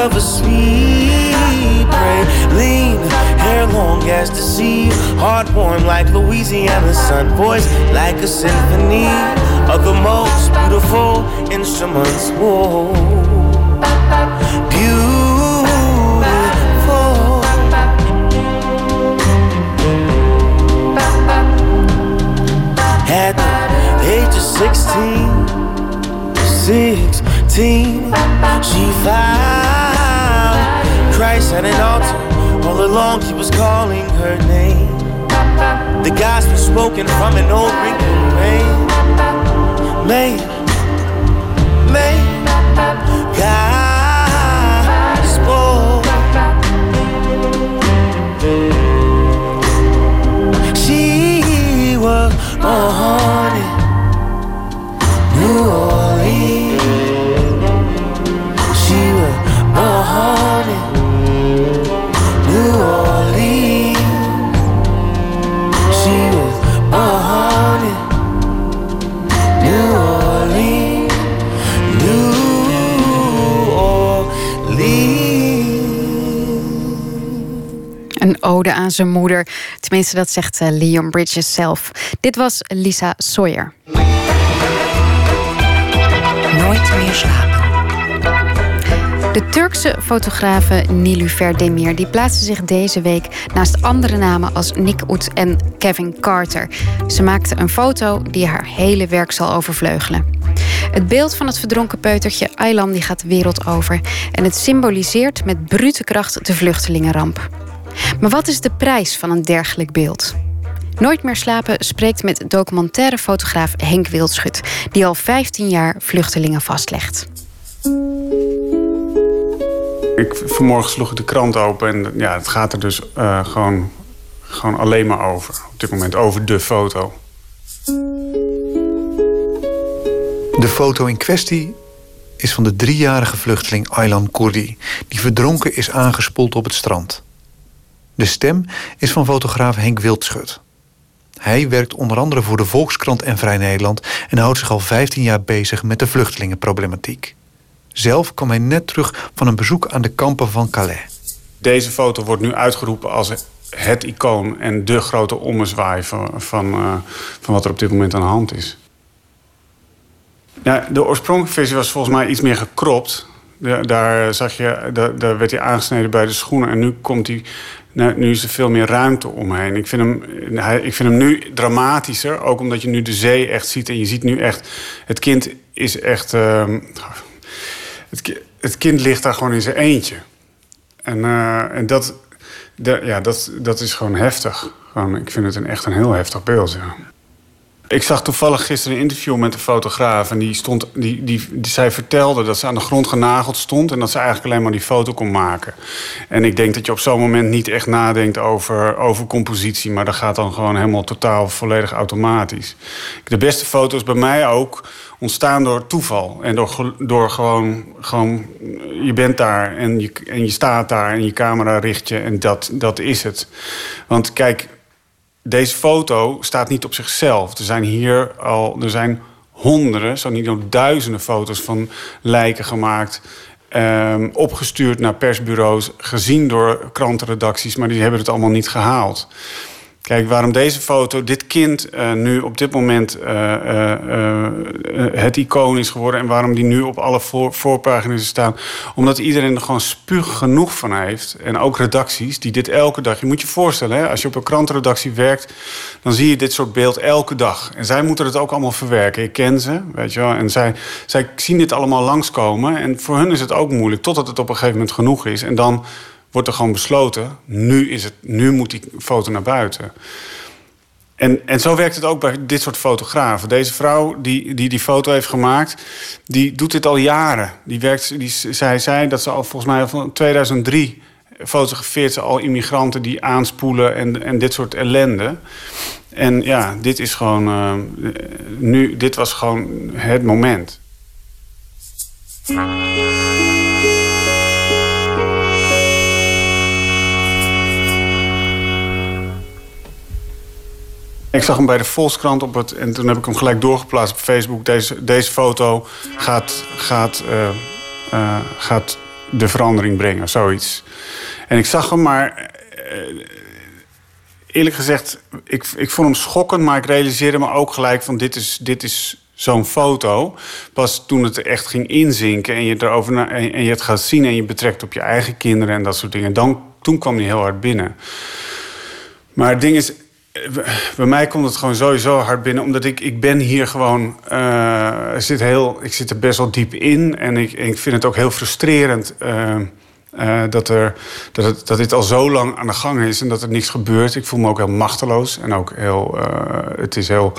of a sweet prey. Lean, hair long as the sea, heart warm like Louisiana sun, voice like a symphony of the most beautiful instruments. Whoa, beautiful. At the age of 16, 16 18, she found Christ at an altar. All along, he was calling her name. The gospel spoken from an old wrinkled rain. Man, man, zijn moeder. Tenminste, dat zegt uh, Leon Bridges zelf. Dit was Lisa Sawyer. Nooit meer slapen. De Turkse fotografe Nilufer Demir die plaatste zich deze week naast andere namen als Nick Oet en Kevin Carter. Ze maakte een foto die haar hele werk zal overvleugelen. Het beeld van het verdronken peutertje Aylan die gaat de wereld over en het symboliseert met brute kracht de vluchtelingenramp. Maar wat is de prijs van een dergelijk beeld? Nooit meer slapen spreekt met documentaire fotograaf Henk Wildschut, die al 15 jaar vluchtelingen vastlegt. Ik, vanmorgen sloeg ik de krant open en ja, het gaat er dus uh, gewoon, gewoon alleen maar over. Op dit moment over de foto. De foto in kwestie is van de driejarige vluchteling Aylan Kurdi... die verdronken is aangespoeld op het strand. De stem is van fotograaf Henk Wildschut. Hij werkt onder andere voor de Volkskrant en Vrij Nederland... en houdt zich al 15 jaar bezig met de vluchtelingenproblematiek. Zelf kwam hij net terug van een bezoek aan de kampen van Calais. Deze foto wordt nu uitgeroepen als het icoon en de grote ommezwaai van, van, uh, van wat er op dit moment aan de hand is. Ja, de oorspronkelijke versie was volgens mij iets meer gekropt. daar, zag je, daar, daar, werd hij aangesneden bij de schoenen. En nu, komt hij, nu is er veel meer ruimte omheen. Ik vind, hem, ik vind hem nu dramatischer. Ook omdat je nu de zee echt ziet. En je ziet nu echt... Het kind is echt... Uh, het, het, kind ligt daar gewoon in zijn eentje. En, uh, en dat, ja, dat, dat is gewoon heftig. Gewoon, ik vind het een, echt een heel heftig beeld. Ja. Ik zag toevallig gisteren een interview met een fotograaf. En die stond, die, die, die, zij vertelde dat ze aan de grond genageld stond. En dat ze eigenlijk alleen maar die foto kon maken. En ik denk dat je op zo'n moment niet echt nadenkt over, over compositie. Maar dat gaat dan gewoon helemaal totaal volledig automatisch. De beste foto's bij mij ook ontstaan door toeval. En door, door gewoon, gewoon, je bent daar en je, en je staat daar en je camera richt je en dat, dat is het. Want kijk, deze foto staat niet op zichzelf. Er zijn hier al, er zijn honderden, zo niet nog duizenden foto's van lijken gemaakt. Um, opgestuurd naar persbureaus, gezien door krantenredacties, maar die hebben het allemaal niet gehaald. Kijk, waarom deze foto, dit kind uh, nu op dit moment uh, uh, het icoon is geworden... en waarom die nu op alle voor, voorpagina's staan. Omdat iedereen er gewoon spuug genoeg van heeft. En ook redacties die dit elke dag... Je moet je voorstellen, hè, als je op een krantenredactie werkt... dan zie je dit soort beeld elke dag. En zij moeten het ook allemaal verwerken. Ik ken ze, weet je wel. En zij, zij zien dit allemaal langskomen. En voor hun is het ook moeilijk, totdat het op een gegeven moment genoeg is. En dan wordt er gewoon besloten, nu, is het, nu moet die foto naar buiten. En, en zo werkt het ook bij dit soort fotografen. Deze vrouw die, die die foto heeft gemaakt, die doet dit al jaren. Die werkt, die, zij zei dat ze al volgens mij van 2003 fotografeert ze al immigranten die aanspoelen en, en dit soort ellende. En ja, dit is gewoon uh, nu, dit was gewoon het moment. Ik zag hem bij de Volkskrant op het. En toen heb ik hem gelijk doorgeplaatst op Facebook. Deze, deze foto gaat, gaat, uh, uh, gaat de verandering brengen, zoiets. En ik zag hem, maar. Uh, eerlijk gezegd, ik, ik vond hem schokkend, maar ik realiseerde me ook gelijk van: dit is, dit is zo'n foto. Pas toen het echt ging inzinken en je, erover en, en je het gaat zien en je betrekt op je eigen kinderen en dat soort dingen, dan, toen kwam hij heel hard binnen. Maar het ding is, bij mij komt het gewoon sowieso hard binnen. Omdat ik, ik ben hier gewoon... Uh, zit heel, ik zit er best wel diep in. En ik, ik vind het ook heel frustrerend... Uh, dat, er, dat, het, dat dit al zo lang aan de gang is en dat er niks gebeurt. Ik voel me ook heel machteloos. En ook heel... het is heel...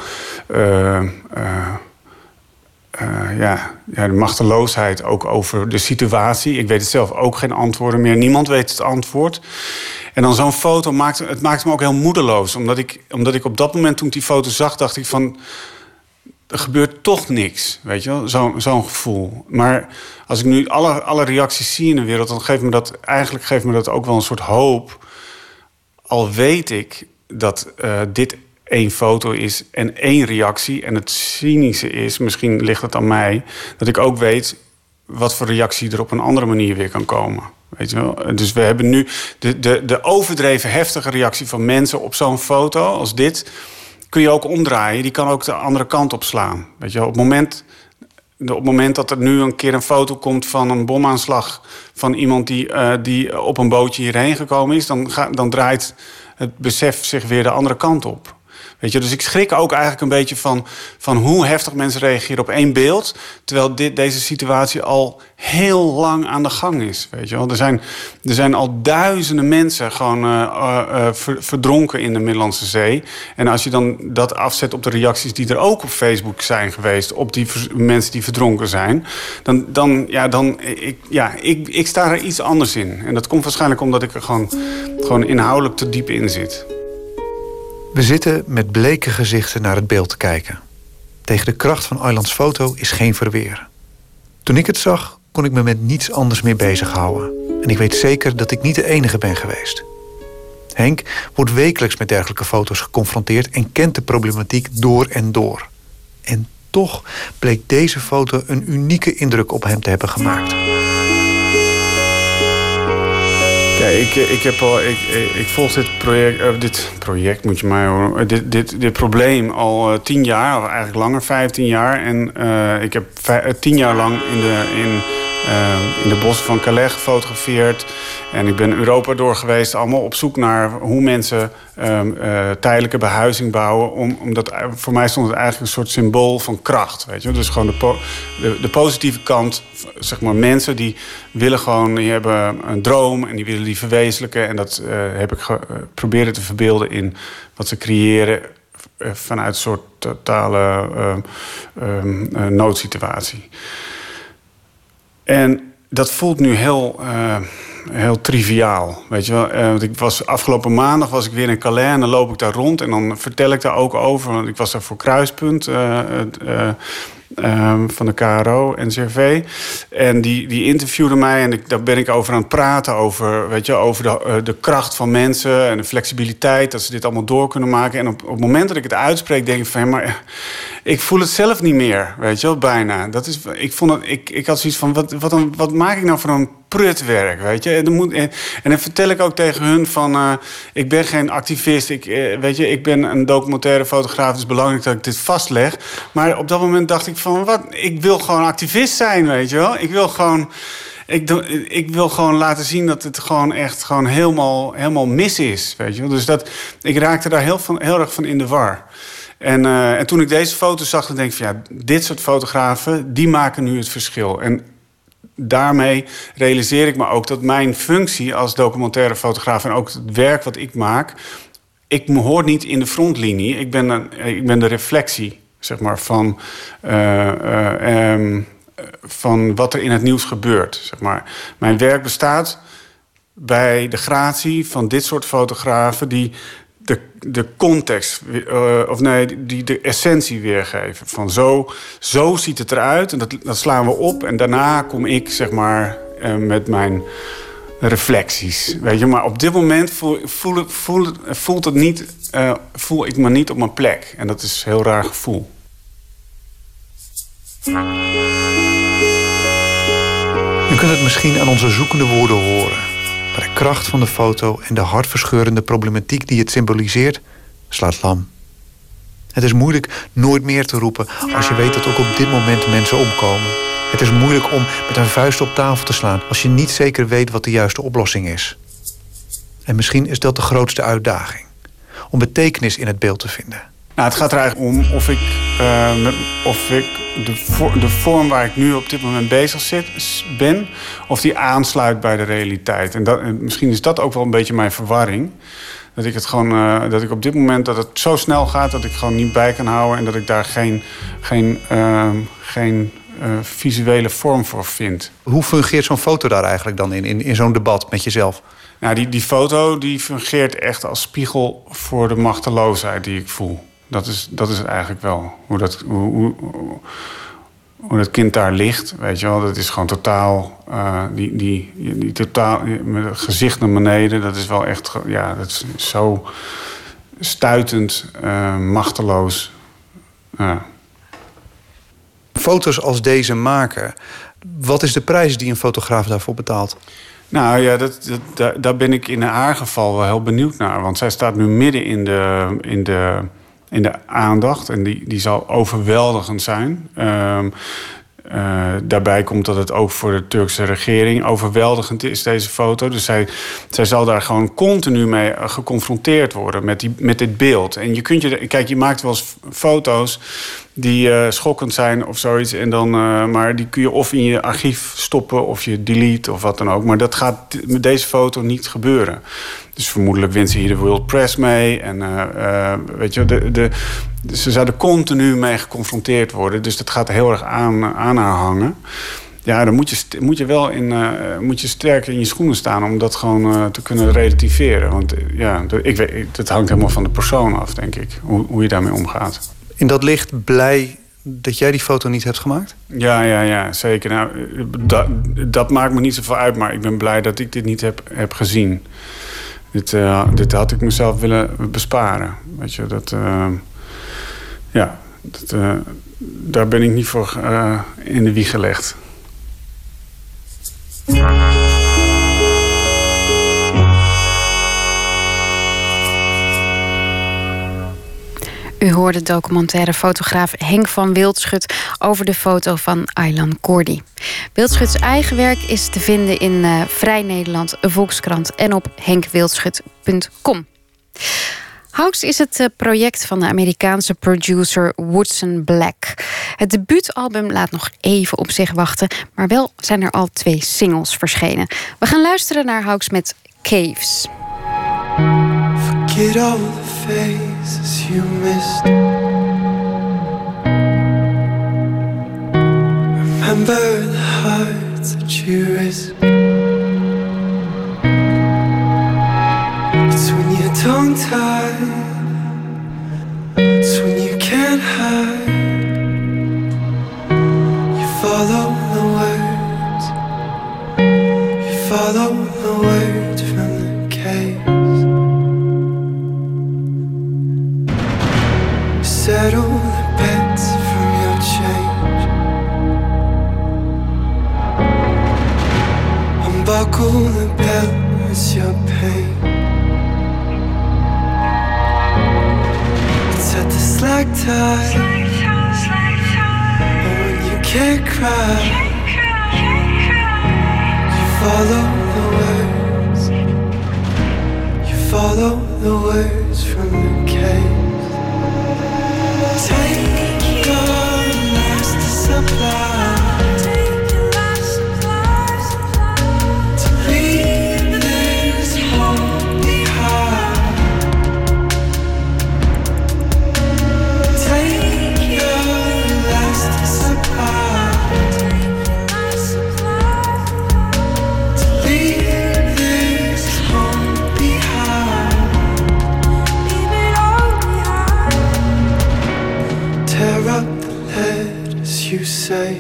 ja, ja, de machteloosheid ook over de situatie. Ik weet het zelf ook geen antwoorden meer. Niemand weet het antwoord. En dan zo'n foto maakt het maakt me ook heel moedeloos. Omdat ik, omdat ik op dat moment toen ik die foto zag, dacht ik van. Er gebeurt toch niks, weet je wel? Zo'n zo'n gevoel. Maar als ik nu alle, alle reacties zie in de wereld, dan geeft me dat eigenlijk geeft me dat ook wel een soort hoop. Al weet ik dat uh, dit één foto is en één reactie. En het cynische is, misschien ligt het aan mij, dat ik ook weet wat voor reactie er op een andere manier weer kan komen. Weet je wel? Dus we hebben nu de, de, de overdreven heftige reactie van mensen op zo'n foto als dit. Kun je ook omdraaien. Die kan ook de andere kant op slaan. Weet je wel? Op het moment op het moment dat er nu een keer een foto komt van een bomaanslag van iemand die, uh, die op een bootje hierheen gekomen is, dan, dan draait het besef zich weer de andere kant op. Dus ik schrik ook eigenlijk een beetje van, van hoe heftig mensen reageren op één beeld. Terwijl dit, deze situatie al heel lang aan de gang is. Weet je wel. Er, zijn, er zijn al duizenden mensen gewoon uh, verdronken in de Middellandse Zee. En als je dan dat afzet op de reacties die er ook op Facebook zijn geweest... op die mensen die verdronken zijn... dan, dan, ja, dan ik, ja, ik, ik sta er iets anders in. En dat komt waarschijnlijk omdat ik er gewoon, gewoon inhoudelijk te diep in zit. We zitten met bleke gezichten naar het beeld te kijken. Tegen de kracht van Aylands foto is geen verweer. Toen ik het zag, kon ik me met niets anders meer bezighouden. En ik weet zeker dat ik niet de enige ben geweest. Henk wordt wekelijks met dergelijke foto's geconfronteerd en kent de problematiek door en door. En toch bleek deze foto een unieke indruk op hem te hebben gemaakt. Ja, ik, ik, heb al, ik, ik volg dit project, uh, dit project moet je mij horen, uh, dit, dit, dit probleem al uh, tien jaar, of eigenlijk langer, vijftien jaar. En ik heb tien jaar lang in de, in, in de bossen van Calais gefotografeerd. En ik ben Europa door geweest, allemaal op zoek naar hoe mensen um, uh, tijdelijke behuizing bouwen. Om, omdat voor mij stond het eigenlijk een soort symbool van kracht. Weet je? Dus gewoon de, de, positieve kant, zeg maar, mensen die willen gewoon, die hebben een droom en die willen die verwezenlijken. En dat heb ik geprobeerd te verbeelden in wat ze creëren vanuit een soort totale um, um, noodsituatie. En dat voelt nu heel heel triviaal. Weet je wel? Uh, want ik was, afgelopen maandag was ik weer in Calais en dan loop ik daar rond en dan vertel ik daar ook over. Want ik was daar voor Kruispunt. Uh, Um, van de KRO, NCRV. En die, die interviewde mij en ik, daar ben ik over aan het praten. Over, weet je, over de, uh, de kracht van mensen en de flexibiliteit. Dat ze dit allemaal door kunnen maken. En op, op het moment dat ik het uitspreek, denk ik van... maar ik voel het zelf niet meer, weet je wel, bijna. Dat is, ik, vond ik, ik had zoiets van, wat, wat, een, wat maak ik nou voor een prutwerk, weet je. En dan, moet, en, dan vertel ik ook tegen hun van... Uh, ik ben geen activist, ik, uh, weet je, ik ben een documentaire fotograaf... het is belangrijk dat ik dit vastleg. Maar op dat moment dacht ik van, wat, ik wil gewoon activist zijn, weet je wel. Ik wil gewoon... Ik, ik, wil gewoon laten zien dat het gewoon echt gewoon helemaal, helemaal mis is. Weet je wel? Dus dat, ik raakte daar heel, van, heel erg van in de war. En, uh, en toen ik deze foto zag, dan denk ik van ja, dit soort fotografen, die maken nu het verschil. En daarmee realiseer ik me ook dat mijn functie als documentaire fotograaf en ook het werk wat ik maak, ik hoor niet in de frontlinie. Ik ben, een, ik ben de reflectie, zeg maar, van, uh, uh, um, van wat er in het nieuws gebeurt. Zeg maar. Mijn werk bestaat bij de gratie van dit soort fotografen die de, de context, uh, of nee, die de essentie weergeven. Van zo, zo ziet het eruit en dat, dat slaan we op. En daarna kom ik, zeg maar, uh, met mijn reflecties. Weet je, maar op dit moment voel, voel, voel, voelt het niet, uh, voel ik me niet op mijn plek. En dat is een heel raar gevoel. U kunt het misschien aan onze zoekende woorden horen. Maar de kracht van de foto en de hartverscheurende problematiek die het symboliseert, slaat lam. Het is moeilijk nooit meer te roepen als je weet dat ook op dit moment mensen omkomen. Het is moeilijk om met een vuist op tafel te slaan als je niet zeker weet wat de juiste oplossing is. En misschien is dat de grootste uitdaging: om betekenis in het beeld te vinden. Nou, het gaat er eigenlijk om of ik, uh, met, of ik de, de, vorm waar ik nu op dit moment bezig zit, ben, of die aansluit bij de realiteit. En, dat, en misschien is dat ook wel een beetje mijn verwarring. Dat ik het gewoon, uh, dat ik op dit moment dat het zo snel gaat dat ik gewoon niet bij kan houden en dat ik daar geen, geen, uh, geen visuele vorm voor vind. Hoe fungeert zo'n foto daar eigenlijk dan in, in, in zo'n debat met jezelf? Nou, die, die foto die fungeert echt als spiegel voor de machteloosheid die ik voel. Dat is, dat is eigenlijk wel hoe dat, hoe, hoe, hoe dat kind daar ligt. Weet je wel, dat is gewoon totaal. Uh, die, die, die totaal. Met het gezicht naar beneden, dat is wel echt. Ja, dat is zo stuitend, uh, machteloos. Uh. Foto's als deze maken. Wat is de prijs die een fotograaf daarvoor betaalt? Nou ja, dat, dat, daar, daar ben ik in haar geval wel heel benieuwd naar. Want zij staat nu midden in de. In de in de aandacht. En die, die zal overweldigend zijn. Um, uh, daarbij komt dat het ook voor de Turkse regering overweldigend is, deze foto. Dus zij, zij zal daar gewoon continu mee geconfronteerd worden met, die, met dit beeld. En je kunt je, kijk, je maakt wel eens foto's die uh, schokkend zijn of zoiets. En dan, uh, maar die kun je of in je archief stoppen of je delete of wat dan ook. Maar dat gaat met deze foto niet gebeuren. Dus vermoedelijk wint ze hier de World Press mee. En uh, weet je, de, de, ze zouden continu mee geconfronteerd worden. Dus dat gaat heel erg aan, aan haar hangen. Ja, dan moet je, moet je wel in, moet je sterk in je schoenen staan om dat gewoon te kunnen relativeren. Want ja, ik weet, dat hangt helemaal van de persoon af, denk ik, hoe, hoe je daarmee omgaat. In dat licht blij dat jij die foto niet hebt gemaakt? Ja, ja, ja, zeker. Nou, dat, dat maakt me niet zoveel uit, maar ik ben blij dat ik dit niet heb, heb gezien. Dit, uh, dit had ik mezelf willen besparen. Weet je, dat. Uh, ja, dat, uh, daar ben ik niet voor in de wieg gelegd. U hoorde documentaire fotograaf Henk van Wildschut over de foto van Aylan Kordi. Wildschuts eigen werk is te vinden in uh, Vrij Nederland, Volkskrant en op henkwildschut.com. House is het eh, project van de Amerikaanse producer Woodson Black. Het debuutalbum laat nog even op zich wachten, maar wel zijn er al twee singles verschenen. We gaan luisteren naar House met Caves. Forget all the faces you missed. Remember the hearts that you risked. It's when you're tongue tied, it's when you can't hide. You follow the words, you follow Your pain. It's at the slack. And when you can't cry, you follow the words. You follow the words from the cave. Take say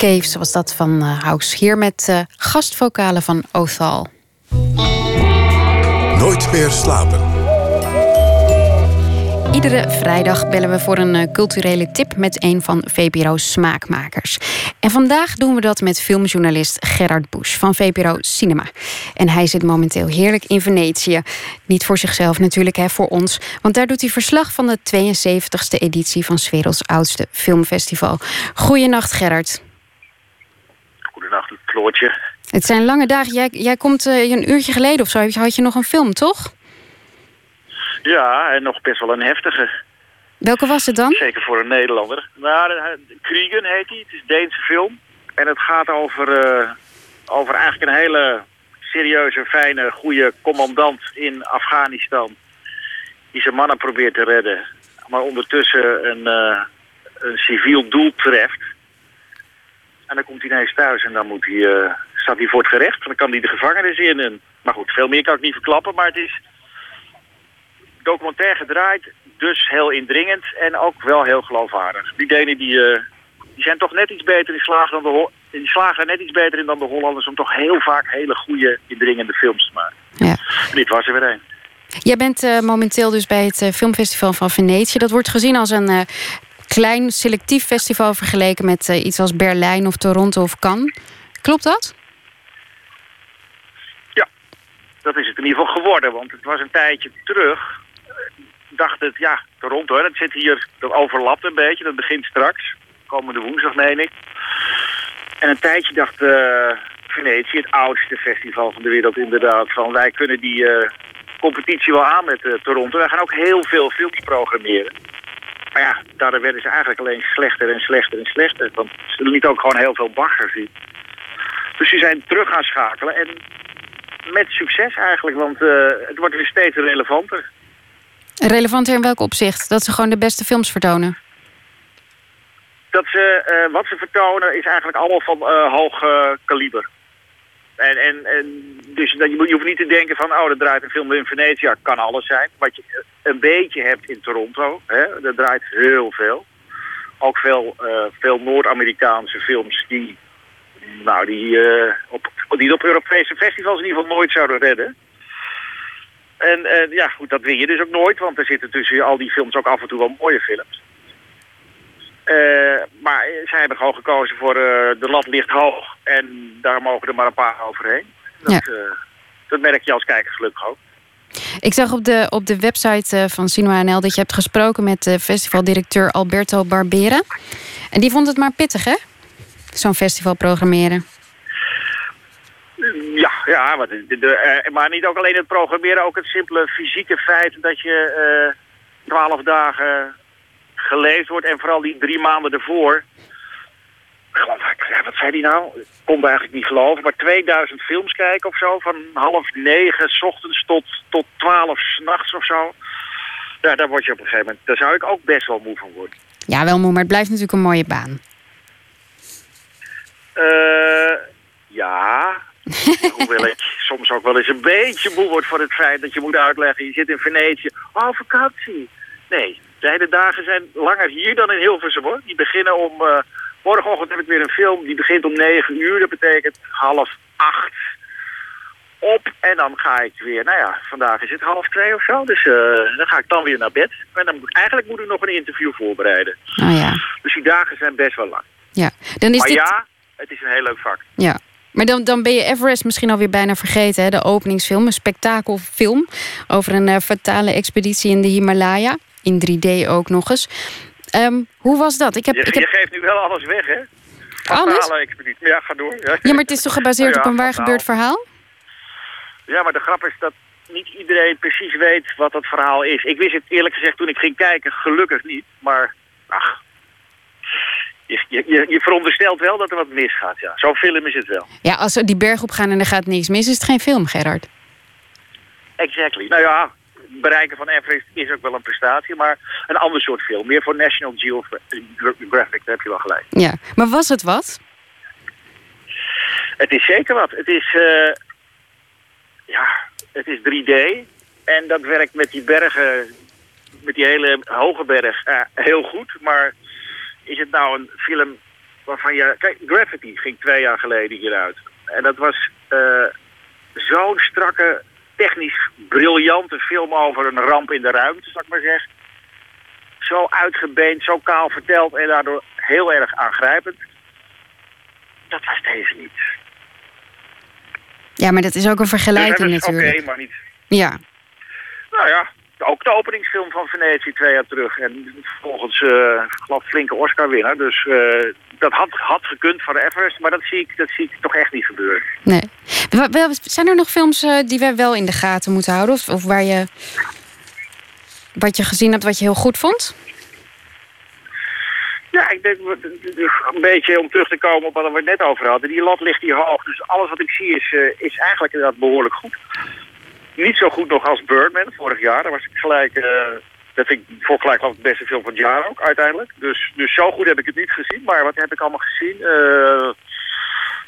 Caves was dat van uh, House. Hier met uh, gastvokalen van Othal. Nooit meer slapen. Iedere vrijdag bellen we voor een eh, culturele tip met een van VPRO's smaakmakers. En vandaag doen we dat met filmjournalist Gerard Busch van VPRO Cinema. En hij zit momenteel heerlijk in Venetië. Niet voor zichzelf natuurlijk, hè, voor ons. Want daar doet hij verslag van de 72e editie van 's werelds oudste filmfestival. Goeienacht Gerard. Floortje. Het zijn lange dagen. Jij, jij komt uh, een uurtje geleden of zo. Had je nog een film, toch? Ja, en nog best wel een heftige. Welke was het dan? Zeker voor een Nederlander. Nou, Kriegen heet hij. Het is een Deense film. En het gaat over, uh, over eigenlijk een hele serieuze, fijne, goede commandant in Afghanistan. Die zijn mannen probeert te redden. Maar ondertussen een, uh, een civiel doel treft. En dan komt hij ineens thuis en dan moet hij, uh, staat hij voor het gerecht. Dan kan hij de gevangenis in. En, maar goed, veel meer kan ik niet verklappen. Maar het is documentair gedraaid, dus heel indringend en ook wel heel geloofwaardig. Die Denen die, uh, die zijn toch net iets beter, die slagen, dan de die slagen er net iets beter in dan de Hollanders... om toch heel vaak hele goede, indringende films te maken. Ja. dit was er weer een. Jij bent uh, momenteel dus bij het uh, filmfestival van Venetië. Dat wordt gezien als een klein, selectief festival... vergeleken met iets als Berlijn of Toronto of Cannes. Klopt dat? Ja, dat is het in ieder geval geworden. Want het was een tijdje terug dacht het, ja, Toronto, dat zit hier, dat overlapt een beetje. Dat begint straks, komende woensdag meen ik. En een tijdje dacht uh, Venetië, het oudste festival van de wereld inderdaad, van wij kunnen die competitie wel aan met Toronto. Wij gaan ook heel veel films programmeren. Maar ja, daar werden ze eigenlijk alleen slechter en slechter en slechter. Want ze liet ook gewoon heel veel bagger zien. Dus ze zijn terug gaan schakelen en met succes eigenlijk, want het wordt weer steeds relevanter. Relevanter in welk opzicht? Dat ze gewoon de beste films vertonen? Dat ze, uh, wat ze vertonen is eigenlijk allemaal van uh, hoog kaliber. En, en, en dus dat, je, je hoeft niet te denken van, oh, dat draait een film in Venetië. Kan alles zijn. Wat je een beetje hebt in Toronto, hè, dat draait heel veel. Ook veel, veel Noord-Amerikaanse films die, nou, die, op, die op Europese festivals in ieder geval nooit zouden redden. En ja, goed, dat win je dus ook nooit, want er zitten tussen al die films ook af en toe wel mooie films. Uh, maar zij hebben gewoon gekozen voor uh, de lat ligt hoog en daar mogen er maar een paar overheen. Dat, ja. dat merk je als kijker gelukkig ook. Ik zag op de, op de website van Cinema NL dat je hebt gesproken met de festivaldirecteur Alberto Barbera. En die vond het maar pittig, hè? Zo'n festival programmeren. Ja, ja maar, de, de, maar niet ook alleen het programmeren, ook het simpele fysieke feit dat je twaalf dagen geleefd wordt en vooral die drie maanden ervoor. Wat zei die nou? Ik kon eigenlijk niet geloven, maar 2000 films kijken of zo, van half negen s ochtends tot, tot twaalf s'nachts of zo. Ja, daar word je op een gegeven moment, daar zou ik ook best wel moe van worden. Ja, wel moe, maar het blijft natuurlijk een mooie baan. Uh, ja, Hoewel ik soms ook wel eens een beetje moe word van het feit dat je moet uitleggen... je zit in Venetië, oh vakantie. Nee, de hele dagen zijn langer hier dan in Hilversum hoor. Die beginnen om... Uh, morgenochtend heb ik weer een film, die begint om 9 uur. Dat betekent half acht op. En dan ga ik weer, nou ja, vandaag is het half twee of zo. Dus uh, dan ga ik dan weer naar bed. En dan moet, eigenlijk moet ik nog een interview voorbereiden. Oh ja. Dus die dagen zijn best wel lang. Ja. Dan is maar dit... ja, het is een heel leuk vak. Ja, maar dan, dan ben je Everest misschien alweer bijna vergeten. Hè? De openingsfilm, een spektakelfilm... over een uh, fatale expeditie in de Himalaya. In 3D ook nog eens. Um, hoe was dat? Ik heb, je, ik heb... je geeft nu wel alles weg, hè? Alles? expeditie. Ja, ga door. Ja, ja maar het is toch gebaseerd ja, op een waar gebeurd verhaal? Ja, maar de grap is dat niet iedereen precies weet wat dat verhaal is. Ik wist het eerlijk gezegd toen ik ging kijken gelukkig niet. Maar, ach, je, je, je veronderstelt wel dat er wat misgaat. Ja. Zo'n film is het wel. Ja, als we die berg op gaan en er gaat niks mis, is het geen film, Gerard. Exactly. Nou ja, bereiken van Everest is ook wel een prestatie, maar een ander soort film. Meer voor National Geographic, daar heb je wel gelijk. Ja, maar was het wat? Het is zeker wat. Het is, uh, ja, het is 3D en dat werkt met die bergen, met die hele hoge berg, uh, heel goed, maar is het nou een film waarvan je... Kijk, Gravity ging twee jaar geleden hieruit. En dat was uh, zo'n strakke, technisch briljante film over een ramp in de ruimte, zal ik maar zeggen. Zo uitgebeend, zo kaal verteld en daardoor heel erg aangrijpend. Dat was deze niet. Ja, maar dat is ook een vergelijking dus natuurlijk. Oké, maar niet. Ja. Nou ja, ook de openingsfilm van Venetië twee jaar terug. En volgens uh, geloof flinke Oscar-winnaar. Dus uh, dat had, had gekund voor de Everest. Maar dat zie, ik, dat zie ik toch echt niet gebeuren. Nee. Zijn er nog films uh, die we wel in de gaten moeten houden? Of, of waar je... Wat je gezien hebt wat je heel goed vond? Ja, ik denk een beetje om terug te komen op wat we het net over hadden. Die lat ligt hier hoog. Dus alles wat ik zie is, is eigenlijk inderdaad behoorlijk goed. Niet zo goed nog als Birdman vorig jaar. Daar was ik gelijk... Uh, dat vind ik voor gelijk het beste film van het jaar ook uiteindelijk. Dus, dus zo goed heb ik het niet gezien. Maar wat heb ik allemaal gezien? Uh,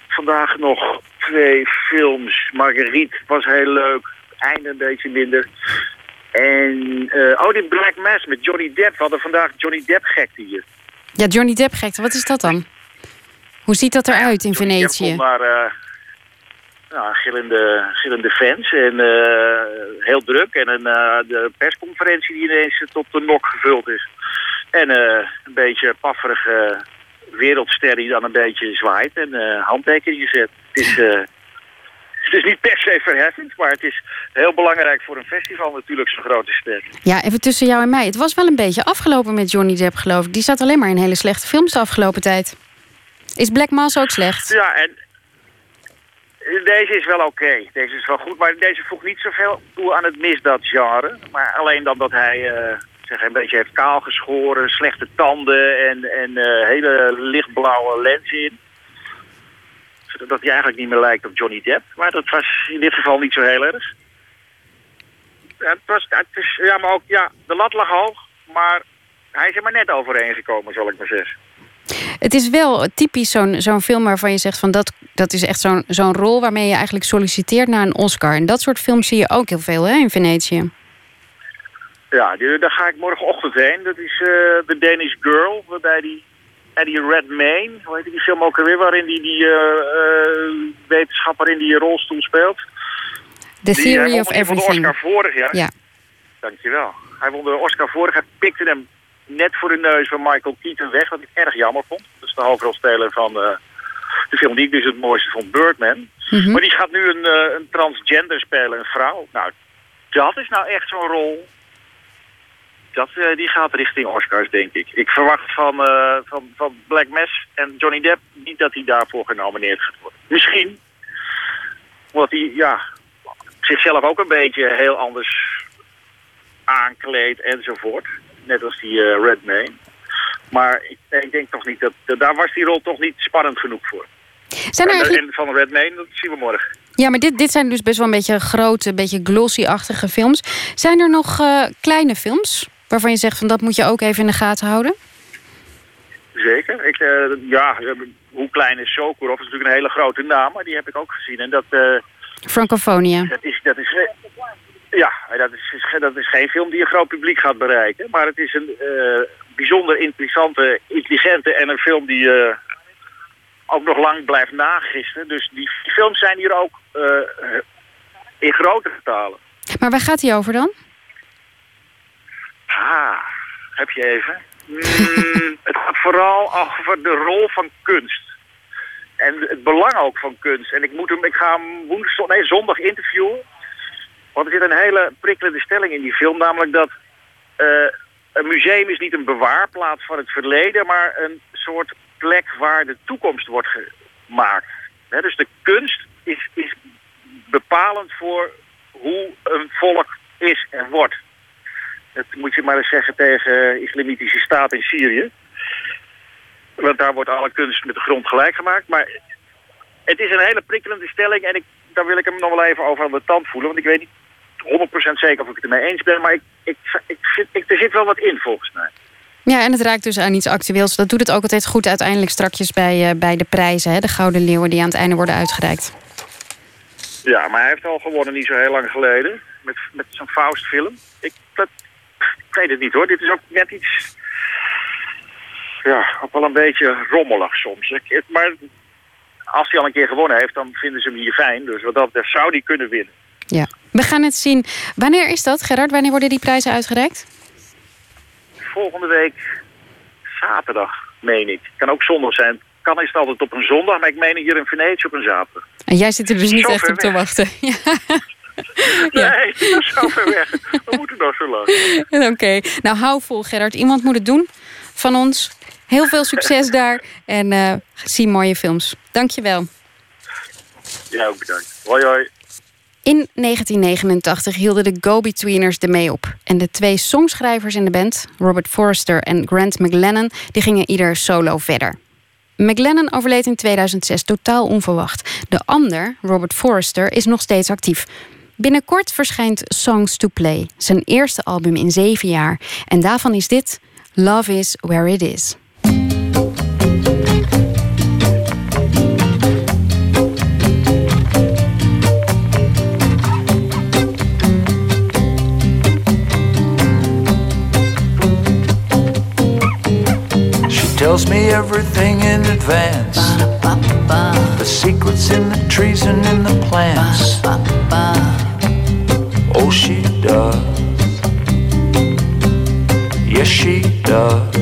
vandaag nog twee films. Marguerite was heel leuk. Einde een beetje minder. En, uh, oh, die Black Mass met Johnny Depp. We hadden vandaag Johnny Depp gekte hier. Ja, Johnny Depp gekte. Wat is dat dan? Hoe ziet dat eruit in Johnny Venetië? Depp maar, nou, gillende, gillende fans en uh, heel druk. En een, uh, de persconferentie die ineens tot de nok gevuld is. En een beetje pafferige wereldster die dan een beetje zwaait en handtekeningen zet. Het is... Het is niet per se verheffend, maar het is heel belangrijk voor een festival natuurlijk zo'n grote ster. Ja, even tussen jou en mij. Het was wel een beetje afgelopen met Johnny Depp, geloof ik. Die zat alleen maar in hele slechte films de afgelopen tijd. Is Black Mass ook slecht? Ja, en deze is wel oké. Deze is wel goed, maar deze voegt niet zoveel toe aan het misdaadgenre. Maar alleen dan dat hij uh, zeg, een beetje heeft kaal geschoren, slechte tanden en, en uh, hele lichtblauwe lens in dat hij eigenlijk niet meer lijkt op Johnny Depp. Maar dat was in dit geval niet zo heel erg. Ja, het was, ja, maar ook, ja, de lat lag hoog, maar hij is er maar net overheen gekomen, zal ik maar zeggen. Het is wel typisch zo'n zo'n film waarvan je zegt van dat, dat is echt zo'n zo'n rol waarmee je eigenlijk solliciteert naar een Oscar. En dat soort films zie je ook heel veel hè, in Venetië. Ja, die, daar ga ik morgenochtend heen. Dat is uh, The Danish Girl, waarbij die Eddie Redmayne, hoe heet die film ook alweer, waarin die, die uh, wetenschapper in die rolstoel speelt. The Theory of Everything. Hij won de Oscar vorig jaar. Ja. Dankjewel. Hij won de Oscar vorig jaar, pikte hem net voor de neus van Michael Keaton weg, wat ik erg jammer vond. Dat is de hoofdrolspeler van uh, de film die ik dus het mooiste vond, Birdman. Mm -hmm. Maar die gaat nu een, uh, een transgender spelen, een vrouw. Nou, dat is nou echt zo'n rol dat, uh, die gaat richting Oscars, denk ik. Ik verwacht van, van, van Black Mass en Johnny Depp niet dat hij daarvoor genomineerd gaat worden. Misschien, omdat hij ja, zichzelf ook een beetje heel anders aankleedt enzovoort. Net als die uh, Redmayne. Maar ik, ik, denk toch niet dat. Daar was die rol toch niet spannend genoeg voor. Zijn er. En van Redmayne, dat zien we morgen. Ja, maar dit, dit zijn dus best wel een beetje grote, een beetje glossy-achtige films. Zijn er nog uh, kleine films waarvan je zegt van dat moet je ook even in de gaten houden? Zeker. Ik, uh, ja, hoe klein is Sokurov? Dat is natuurlijk een hele grote naam, maar die heb ik ook gezien. En dat, uh. Dat is, dat is, ja, dat is, dat is geen film die een groot publiek gaat bereiken. Maar het is een uh, bijzonder interessante, intelligente en een film die ook nog lang blijft nagisten. Dus die films zijn hier ook in grote getalen. Maar waar gaat hij over dan? Ah, heb je even. Mm, het gaat vooral over de rol van kunst. En het belang ook van kunst. En ik, moet hem, ik ga hem woensdag, nee, zondag interviewen. Want er zit een hele prikkelende stelling in die film. Namelijk dat uh, een museum is niet een bewaarplaats van het verleden... maar een soort plek waar de toekomst wordt gemaakt. Dus de kunst is, is bepalend voor hoe een volk is en wordt. Dat moet je maar eens zeggen tegen islamitische staat in Syrië. Want daar wordt alle kunst met de grond gelijk gemaakt. Maar het is een hele prikkelende stelling. En ik, daar wil ik hem nog wel even over aan de tand voelen. Want ik weet niet 100% zeker of ik het ermee eens ben. Maar ik, ik, ik, ik, er zit wel wat in volgens mij. Ja, en het raakt dus aan iets actueels. Dat doet het ook altijd goed uiteindelijk strakjes bij, uh, bij de prijzen. Hè? De Gouden Leeuwen die aan het einde worden uitgereikt. Ja, maar hij heeft al gewonnen niet zo heel lang geleden. Met, met zo'n Faust-film. Ik, dat, ik weet het niet hoor. Dit is ook net iets... ja, ook wel een beetje rommelig soms. Ik, maar als hij al een keer gewonnen heeft, dan vinden ze hem hier fijn. Dus wat dat zou hij kunnen winnen. Ja, we gaan het zien. Wanneer is dat, Gerard? Wanneer worden die prijzen uitgereikt? Volgende week zaterdag, meen ik. Kan ook zondag zijn. Kan is het altijd op een zondag, maar ik meen hier in Venetië op een zaterdag. En jij zit er dus niet echt op te wachten. Ja. Nee, zo ver weg. We moeten nog zo lang. Oké, nou hou vol Gerard. Iemand moet het doen van ons. Heel veel succes daar en uh, zie mooie films. Dankjewel. Ja, ook bedankt. Hoi hoi. In 1989 hielden de Go-Betweeners ermee op. En de twee songschrijvers in de band, Robert Forrester en Grant McLennan, die gingen ieder solo verder. McLennan overleed in 2006 totaal onverwacht. De ander, Robert Forrester, is nog steeds actief. Binnenkort verschijnt Songs to Play, zijn eerste album in zeven jaar. En daarvan is dit Love is Where It Is. Tells me everything in advance. The secrets in the trees and in the plants. Oh, she does. Yes, she does.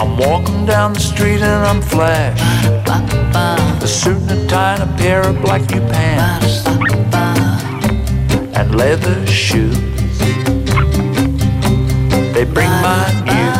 I'm walking down the street and I'm flash. A suit and a tie and a pair of black new pants. And leather shoes. They bring my news.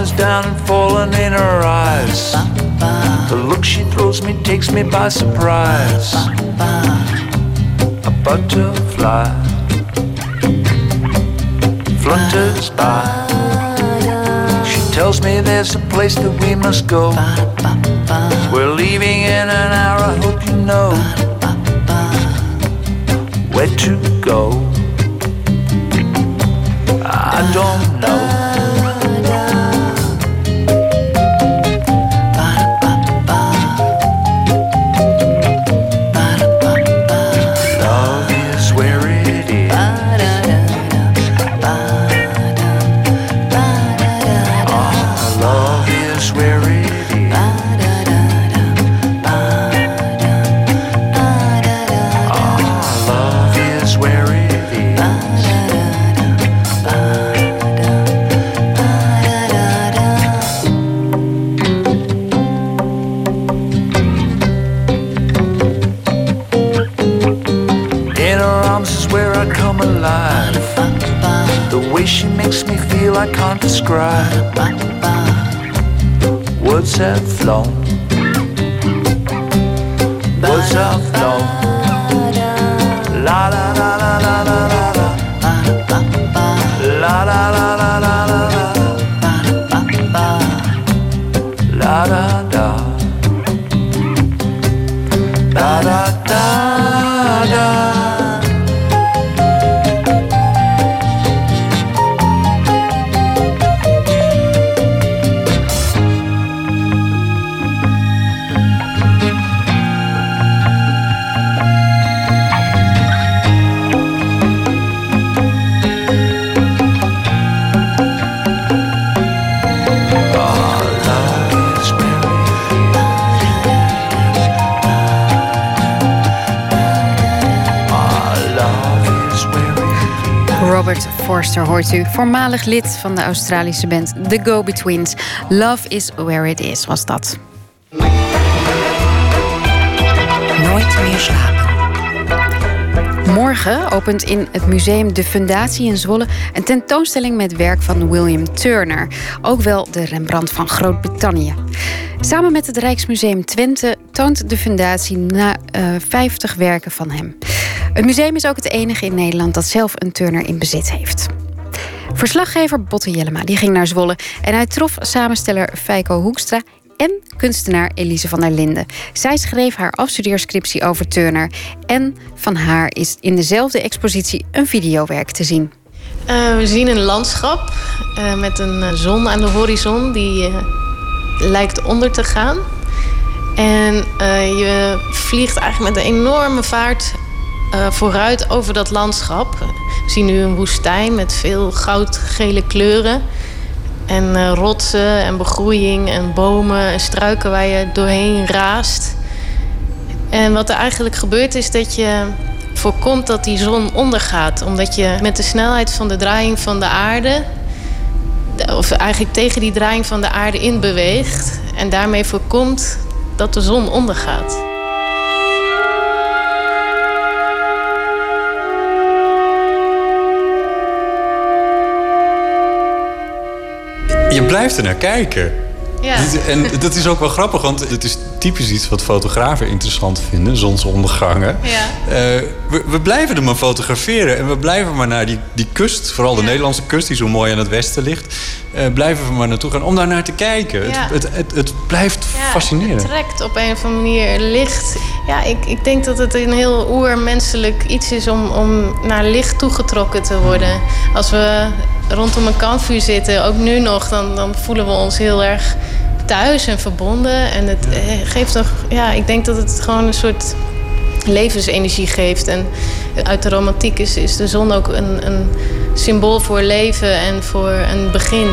Is down and falling in her eyes. The look she throws me takes me by surprise. A butterfly flutters by. She tells me there's a place that we must go. We're leaving in an hour, I hope you know where to go. I don't know. Voormalig lid van de Australische band The Go-Betweens. Love is where it is, was dat. Nooit meer slapen. Morgen opent in het museum De Fundatie in Zwolle een tentoonstelling met werk van William Turner, ook wel de Rembrandt van Groot-Brittannië. Samen met het Rijksmuseum Twente toont de Fundatie na uh, eh, 50 werken van hem. Het museum is ook het enige in Nederland dat zelf een Turner in bezit heeft. Verslaggever Botte Jellema die ging naar Zwolle en hij trof samensteller Feiko Hoekstra en kunstenaar Elise van der Linden. Zij schreef haar afstudeerscriptie over Turner en van haar is in dezelfde expositie een videowerk te zien. we zien een landschap met een zon aan de horizon die lijkt onder te gaan. En je vliegt eigenlijk met een enorme vaart vooruit over dat landschap. We zien nu een woestijn met veel goudgele kleuren. En uh, rotsen en begroeiing en bomen en struiken waar je doorheen raast. En wat er eigenlijk gebeurt is dat je voorkomt dat die zon ondergaat. Omdat je met de snelheid van de draaiing van de aarde... of eigenlijk tegen die draaiing van de aarde in beweegt... en daarmee voorkomt dat de zon ondergaat. Blijft er naar kijken. Ja. En dat is ook wel grappig, want het is typisch iets wat fotografen interessant vinden, zonsondergangen. Ja. Uh, we, we, blijven er maar fotograferen en we blijven maar naar die, die kust, vooral de Nederlandse kust die zo mooi aan het westen ligt, uh, blijven we maar naartoe gaan om daar naar te kijken. Het, het, het, het, blijft fascineren. Het trekt op een of andere manier licht. Ja, ik, ik denk dat het een heel oermenselijk iets is om, om naar licht toegetrokken te worden. Als we rondom een kampvuur zitten, ook nu nog, dan, dan voelen we ons heel erg thuis en verbonden. En het eh, geeft toch, ja, ik denk dat het gewoon een soort levensenergie geeft. En uit de romantiek is, is de zon ook een, een symbool voor leven en voor een begin.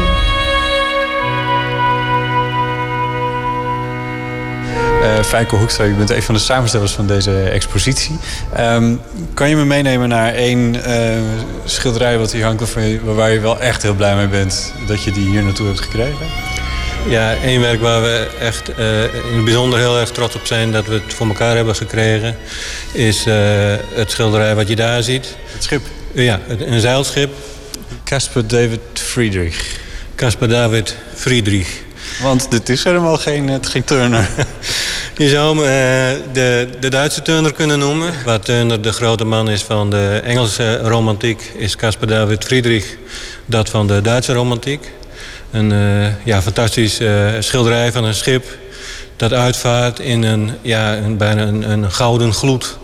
Uh, Fijke Hoekstra, je bent een van de samenstellers van deze expositie. Um, kan je me meenemen naar één uh, schilderij wat hier hangt... Of waar je wel echt heel blij mee bent dat je die hier naartoe hebt gekregen? Ja, één werk waar we echt uh, in het bijzonder heel erg trots op zijn... dat we het voor elkaar hebben gekregen... is het schilderij wat je daar ziet. Het schip? ja, een zeilschip. Caspar David Friedrich. Caspar David Friedrich. Want dit is helemaal geen, geen Turner. Je zou hem uh, de, de Duitse Turner kunnen noemen. Waar Turner de grote man is van de Engelse romantiek... is Caspar David Friedrich dat van de Duitse romantiek. Een uh, ja, fantastisch uh, schilderij van een schip dat uitvaart in een, ja, een, bijna een, een gouden gloed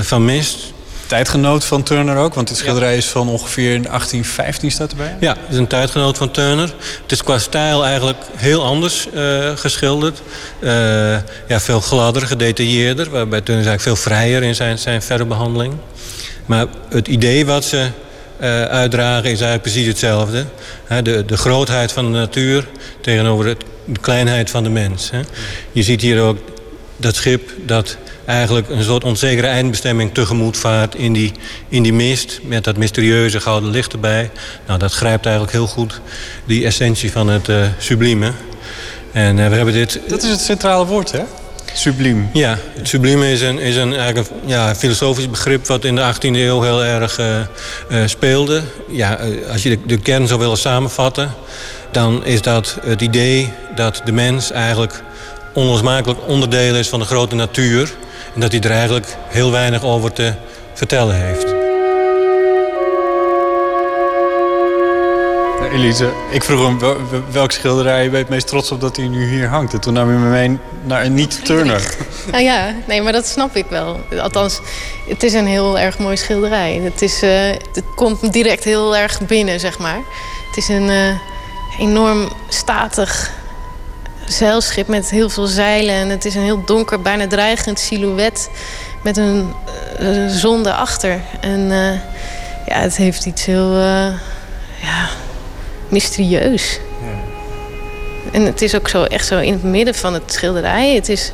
van mist tijdgenoot van Turner ook? Want dit schilderij is van ongeveer 1815 staat erbij. Ja, het is een tijdgenoot van Turner. Het is qua stijl eigenlijk heel anders uh, geschilderd. Uh, ja, veel gladder, gedetailleerder. Waarbij Turner eigenlijk veel vrijer in zijn, zijn verbehandeling. Maar het idee wat ze uh, uitdragen is eigenlijk precies hetzelfde. de, de grootheid van de natuur tegenover de kleinheid van de mens. Je ziet hier ook dat schip dat eigenlijk een soort onzekere eindbestemming tegemoet vaart in die, in die mist. Met dat mysterieuze gouden licht erbij. Nou, dat grijpt eigenlijk heel goed die essentie van het uh, sublieme. En uh, we hebben dit... Dat is het centrale woord, hè? Subliem. Ja, het sublieme is een, is een, eigenlijk een ja, filosofisch begrip... wat in de 18e eeuw heel erg uh, speelde. Ja, als je de, de kern zou willen samenvatten... dan is dat het idee dat de mens eigenlijk onlosmakelijk onderdeel is van de grote natuur... En dat hij er eigenlijk heel weinig over te vertellen heeft. Elise, ik vroeg hem welk schilderij je bent het meest trots op dat hij nu hier hangt. En toen nam hij me mee naar een niet-Turner. Nou ja, nee, maar dat snap ik wel. Althans, het is een heel erg mooi schilderij. Het, is, uh, het komt direct heel erg binnen, zeg maar. Het is een uh, enorm statig zeilschip met heel veel zeilen. En het is een heel donker, bijna dreigend silhouet met een uh, zon erachter. En uh, ja, het heeft iets heel uh, ja, mysterieus. Ja. En het is ook zo echt zo in het midden van het schilderij. Het is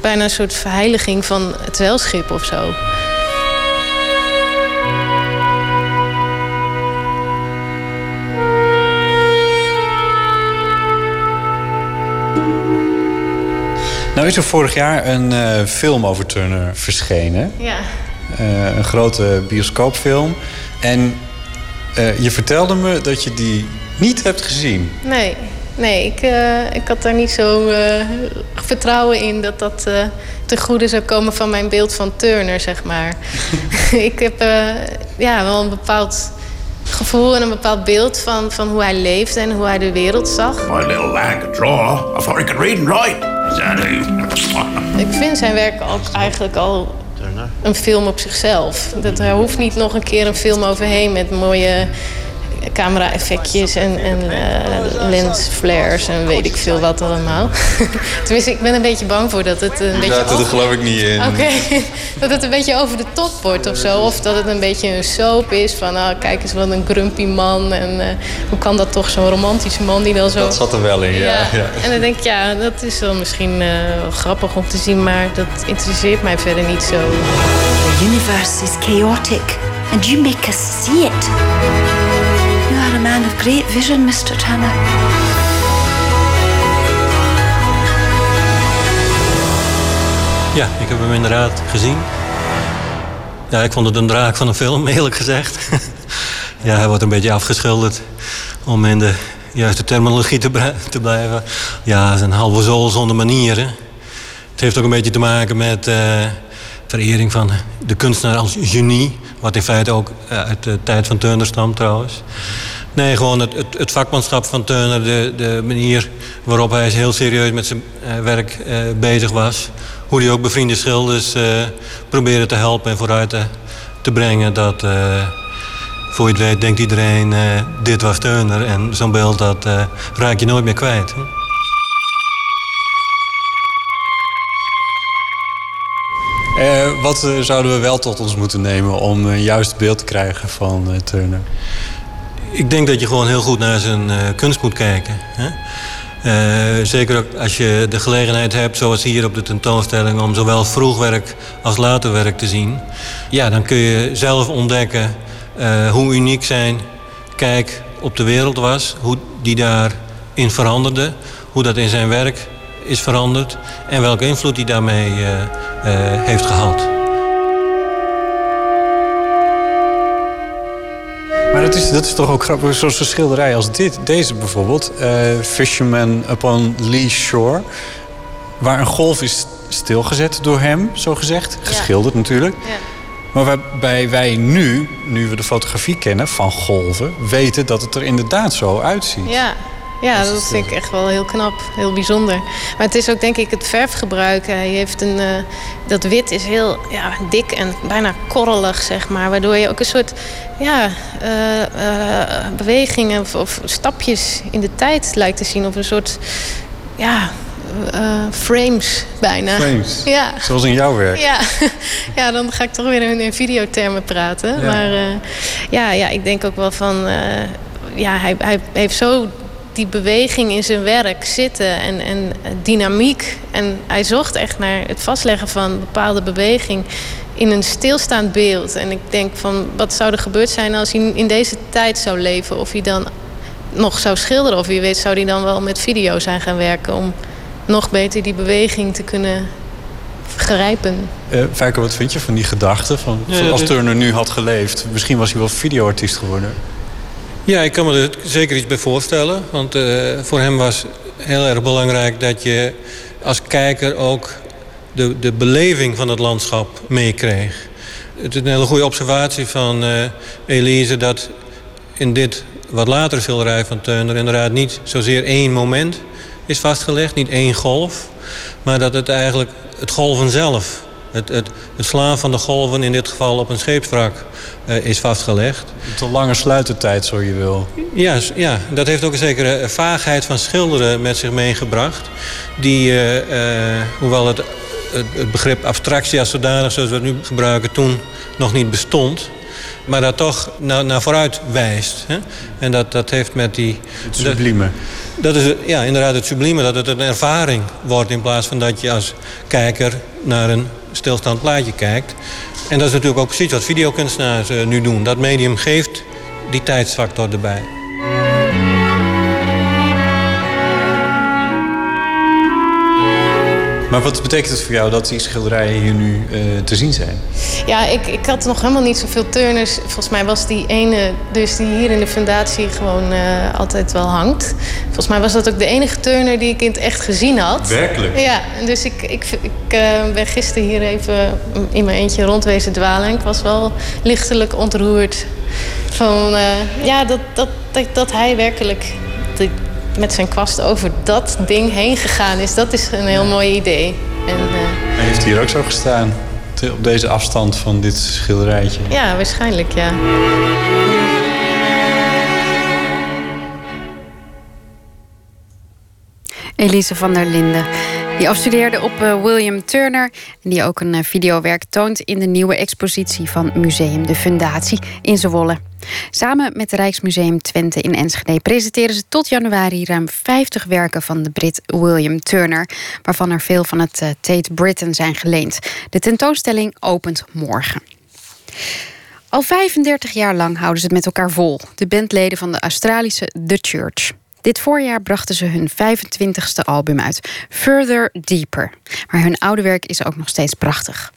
bijna een soort verheiliging van het zeilschip of zo. Nou is er vorig jaar een uh, film over Turner verschenen. Ja. Uh, een grote bioscoopfilm. En uh, je vertelde me dat je die niet hebt gezien. Nee, nee ik, ik had daar niet zo vertrouwen in dat dat ten goede zou komen van mijn beeld van Turner, zeg maar. ik heb ja, wel een bepaald gevoel en een bepaald beeld van, van hoe hij leefde en hoe hij de wereld zag. My little lad could draw. I thought he could read and write. Ik vind zijn werk ook eigenlijk al een film op zichzelf. Dat, er hoeft niet nog een keer een film overheen met mooie camera-effectjes en, en uh, lensflares en weet ik veel wat allemaal. Tenminste, ik ben een beetje bang voor dat het een beetje... Ja, dat geloof ik niet in. Oké, dat het een beetje over de top wordt of zo. Of dat het een beetje een soap is van, oh, kijk eens wat een grumpy man. En uh, hoe kan dat toch, zo'n romantische man die dan zo... Dat zat er wel in, ja. ja. En dan denk ik, ja, dat is wel misschien uh, grappig om te zien, maar dat interesseert mij verder niet zo. The universe is chaotic and you make us see it. Great vision, Mr. Tanner. Ja, ik heb hem inderdaad gezien. Ja, ik vond het een draak van een film, eerlijk gezegd. ja, hij wordt een beetje afgeschilderd om in de juiste terminologie te, te blijven. Ja, een halve zool zonder manieren. Het heeft ook een beetje te maken met uh, verering van de kunstenaar als genie. Wat in feite ook uh, uit de tijd van Turner stamt trouwens. Nee, gewoon het, het, vakmanschap van Turner. De, de manier waarop hij heel serieus met zijn uh, werk bezig was hoe hij ook bevriende schilders uh, probeerde te helpen en vooruit te, te brengen. Dat, voor je het weet, denkt iedereen, dit was Turner. En zo'n beeld, dat raak je nooit meer kwijt. Wat zouden we wel tot ons moeten nemen om een juist beeld te krijgen van Turner? Ik denk dat je gewoon heel goed naar zijn kunst moet kijken. Hè? Uh, zeker als je de gelegenheid hebt, zoals hier op de tentoonstelling, om zowel vroegwerk als later werk te zien. Ja, dan kun je zelf ontdekken uh, hoe uniek zijn kijk op de wereld was, hoe die daarin veranderde, hoe dat in zijn werk is veranderd en welke invloed hij daarmee heeft gehad. Dat is, dat is toch ook grappig, een schilderij als dit, deze bijvoorbeeld, uh, Fisherman Upon Lee Shore, waar een golf is stilgezet door hem, zo gezegd, geschilderd natuurlijk. Ja. Maar waarbij wij nu, nu we de fotografie kennen van golven, weten dat het er inderdaad zo uitziet. Ja, ja, dat vind ik echt wel heel knap, heel bijzonder. Maar het is ook denk ik het verfgebruik. Hij heeft een, uh, dat wit is heel ja, dik en bijna korrelig, zeg maar. Waardoor je ook een soort ja, uh, uh, bewegingen of, of, stapjes in de tijd lijkt te zien. Of een soort ja, frames bijna. Frames? Ja. Zoals in jouw werk? Ja, ja dan ga ik toch weer in, in videotermen praten. Ja. Maar ja, ja, ik denk ook wel van... ja, hij, hij heeft zo die beweging in zijn werk zitten en, en dynamiek. En hij zocht echt naar het vastleggen van een bepaalde beweging in een stilstaand beeld. En ik denk van wat zou er gebeurd zijn als hij in deze tijd zou leven? Of hij dan nog zou schilderen? Of wie weet zou hij dan wel met video zijn gaan werken om nog beter die beweging te kunnen grijpen. Uh, Fijke, wat vind je van die gedachte? Van, ja, als Turner nu had geleefd, misschien was hij wel videoartiest geworden. Ja, ik kan me er zeker iets bij voorstellen. Want uh, voor hem was heel erg belangrijk dat je als kijker ook de, de beleving van het landschap meekreeg. Het is een hele goede observatie van uh, Elise dat in dit wat latere schilderij van Turner inderdaad niet zozeer één moment is vastgelegd, niet één golf, maar dat het eigenlijk het golven zelf het, het, het, slaan van de golven, in dit geval op een scheepswrak, uh, is vastgelegd. Te lange sluitertijd, zo je wil. Ja, ja, dat heeft ook een zekere vaagheid van schilderen met zich meegebracht. Die, uh, uh, hoewel het, het, het, begrip abstractie als zodanig, zoals we het nu gebruiken, toen nog niet bestond. Maar dat toch naar, naar vooruit wijst. Hè? En dat, dat heeft met die... Het sublieme. Dat, dat is ja, inderdaad het sublieme. Dat het een ervaring wordt in plaats van dat je als kijker naar een stilstaand plaatje kijkt. En dat is natuurlijk ook precies wat videokunstenaars uh, nu doen. Dat medium geeft die tijdsfactor erbij. Maar wat betekent het voor jou dat die schilderijen hier nu uh, te zien zijn? Ja, ik, ik had nog helemaal niet zoveel turners. Volgens mij was die ene dus die hier in de fundatie gewoon uh, altijd wel hangt. Volgens mij was dat ook de enige turner die ik in het echt gezien had. Werkelijk? Ja, dus ik, ik, ik uh, ben gisteren hier even in mijn eentje rondwezen dwalen. Ik was wel lichtelijk ontroerd van ja, dat, dat, dat, dat hij werkelijk met zijn kwast over dat ding heen gegaan is. Dat is een heel mooi idee. En, uh, hij heeft hier ook zo gestaan. op deze afstand van dit schilderijtje. Ja, waarschijnlijk, ja. Elise van der Linden. Die afstudeerde op uh, William Turner en die ook een uh, videowerk toont in de nieuwe expositie van Museum de Fundatie in Zwolle. Samen met het Rijksmuseum Twente in Enschede presenteren ze tot januari ruim 50 werken van de Brit William Turner, waarvan er veel van het uh, Tate Britain zijn geleend. De tentoonstelling opent morgen. Al 35 jaar lang houden ze het met elkaar vol, de bandleden van de Australische The Church. Dit voorjaar brachten ze hun 25ste album uit, Further Deeper. Maar hun oude werk is ook nog steeds prachtig.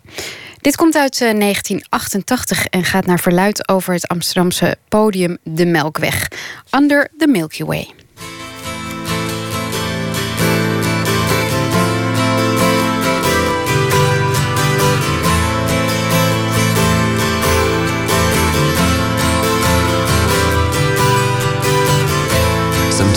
Dit komt uit 1988 en gaat naar verluid over het Amsterdamse podium De Melkweg, Under the Milky Way.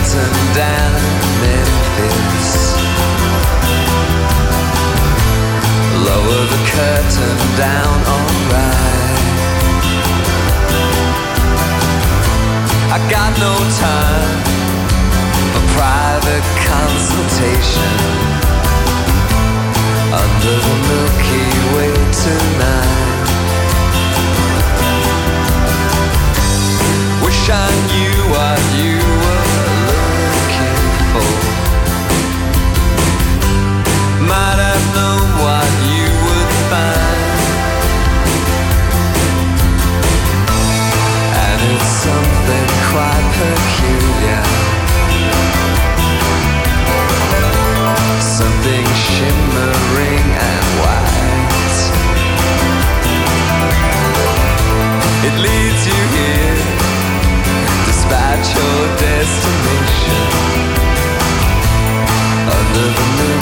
curtain down Memphis. Lower the curtain down alright I got no time for private consultation. Under the Milky Way tonight. Wish I knew what you Might have known what you would find. And it's something quite peculiar. Something shimmering and white. It leads you here despite your destination under the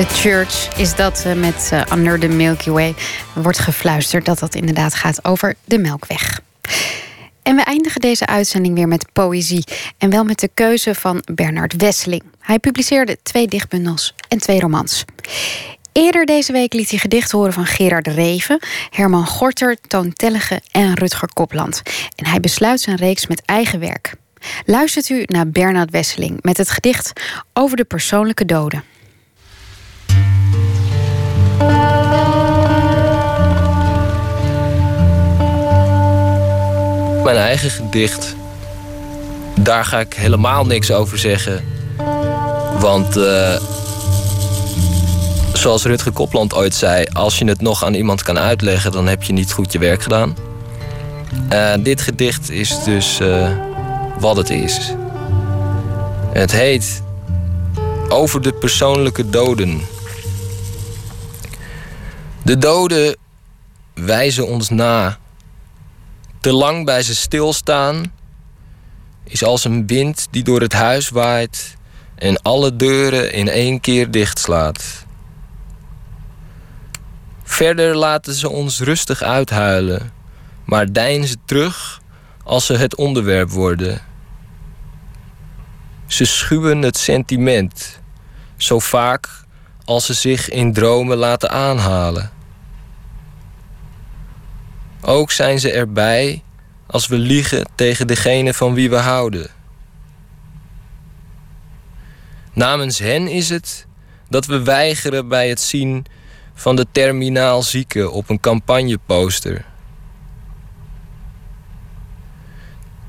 The Church is dat eh, met eh, Under the Milky Way. Wordt gefluisterd dat dat inderdaad gaat over de Melkweg. En we eindigen deze uitzending weer met poëzie. En wel met de keuze van Bernard Wesseling. Hij publiceerde twee dichtbundels en twee romans. Eerder deze week liet hij gedicht horen van Gerard Reven, Herman Gorter, Toon Tellige en Rutger Kopland. En hij besluit zijn reeks met eigen werk. Luistert u naar Bernard Wesseling met het gedicht over de persoonlijke doden. Mijn eigen gedicht, daar ga ik helemaal niks over zeggen. Want uh, zoals Rutger Kopland ooit zei... als je het nog aan iemand kan uitleggen... dan heb je niet goed je werk gedaan. Uh, dit gedicht is dus uh, wat het is. Het heet Over de persoonlijke doden. De doden wijzen ons na. Te lang bij ze stilstaan is als een wind die door het huis waait en alle deuren in één keer dichtslaat. Verder laten ze ons rustig uithuilen, maar deinzen terug als ze het onderwerp worden. Ze schuwen het sentiment, zo vaak als ze zich in dromen laten aanhalen. Ook zijn ze erbij als we liegen tegen degene van wie we houden. Namens hen is het dat we weigeren bij het zien van de terminaal zieke op een campagneposter.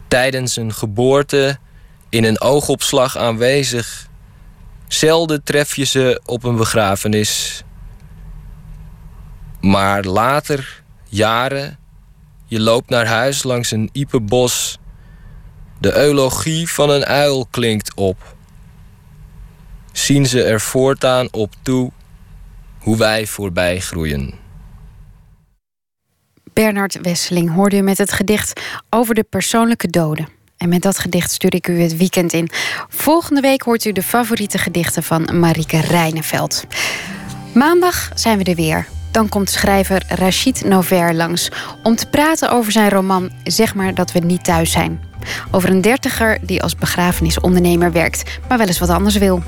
Tijdens een geboorte in een oogopslag aanwezig. Zelden tref je ze op een begrafenis. Maar later, jaren, je loopt naar huis langs een iepenbos. De eulogie van een uil klinkt op. Zien ze er voortaan op toe hoe wij voorbij groeien. Bernard Wesseling hoorde u met het gedicht over de persoonlijke doden. En met dat gedicht stuur ik u het weekend in. Volgende week hoort u de favoriete gedichten van Marike Rijneveld. Maandag zijn we er weer. Dan komt schrijver Rachid Nover langs om te praten over zijn roman Zeg maar dat we niet thuis zijn. Over een dertiger die als begrafenisondernemer werkt, maar wel eens wat anders wil.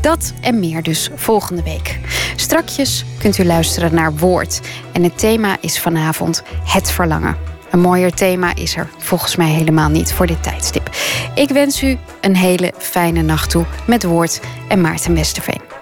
Dat en meer dus volgende week. Strakjes kunt u luisteren naar Woord. En het thema is vanavond het verlangen. Een mooier thema is er volgens mij helemaal niet voor dit tijdstip. Ik wens u een hele fijne nacht toe met Woord en Maarten Westerveen.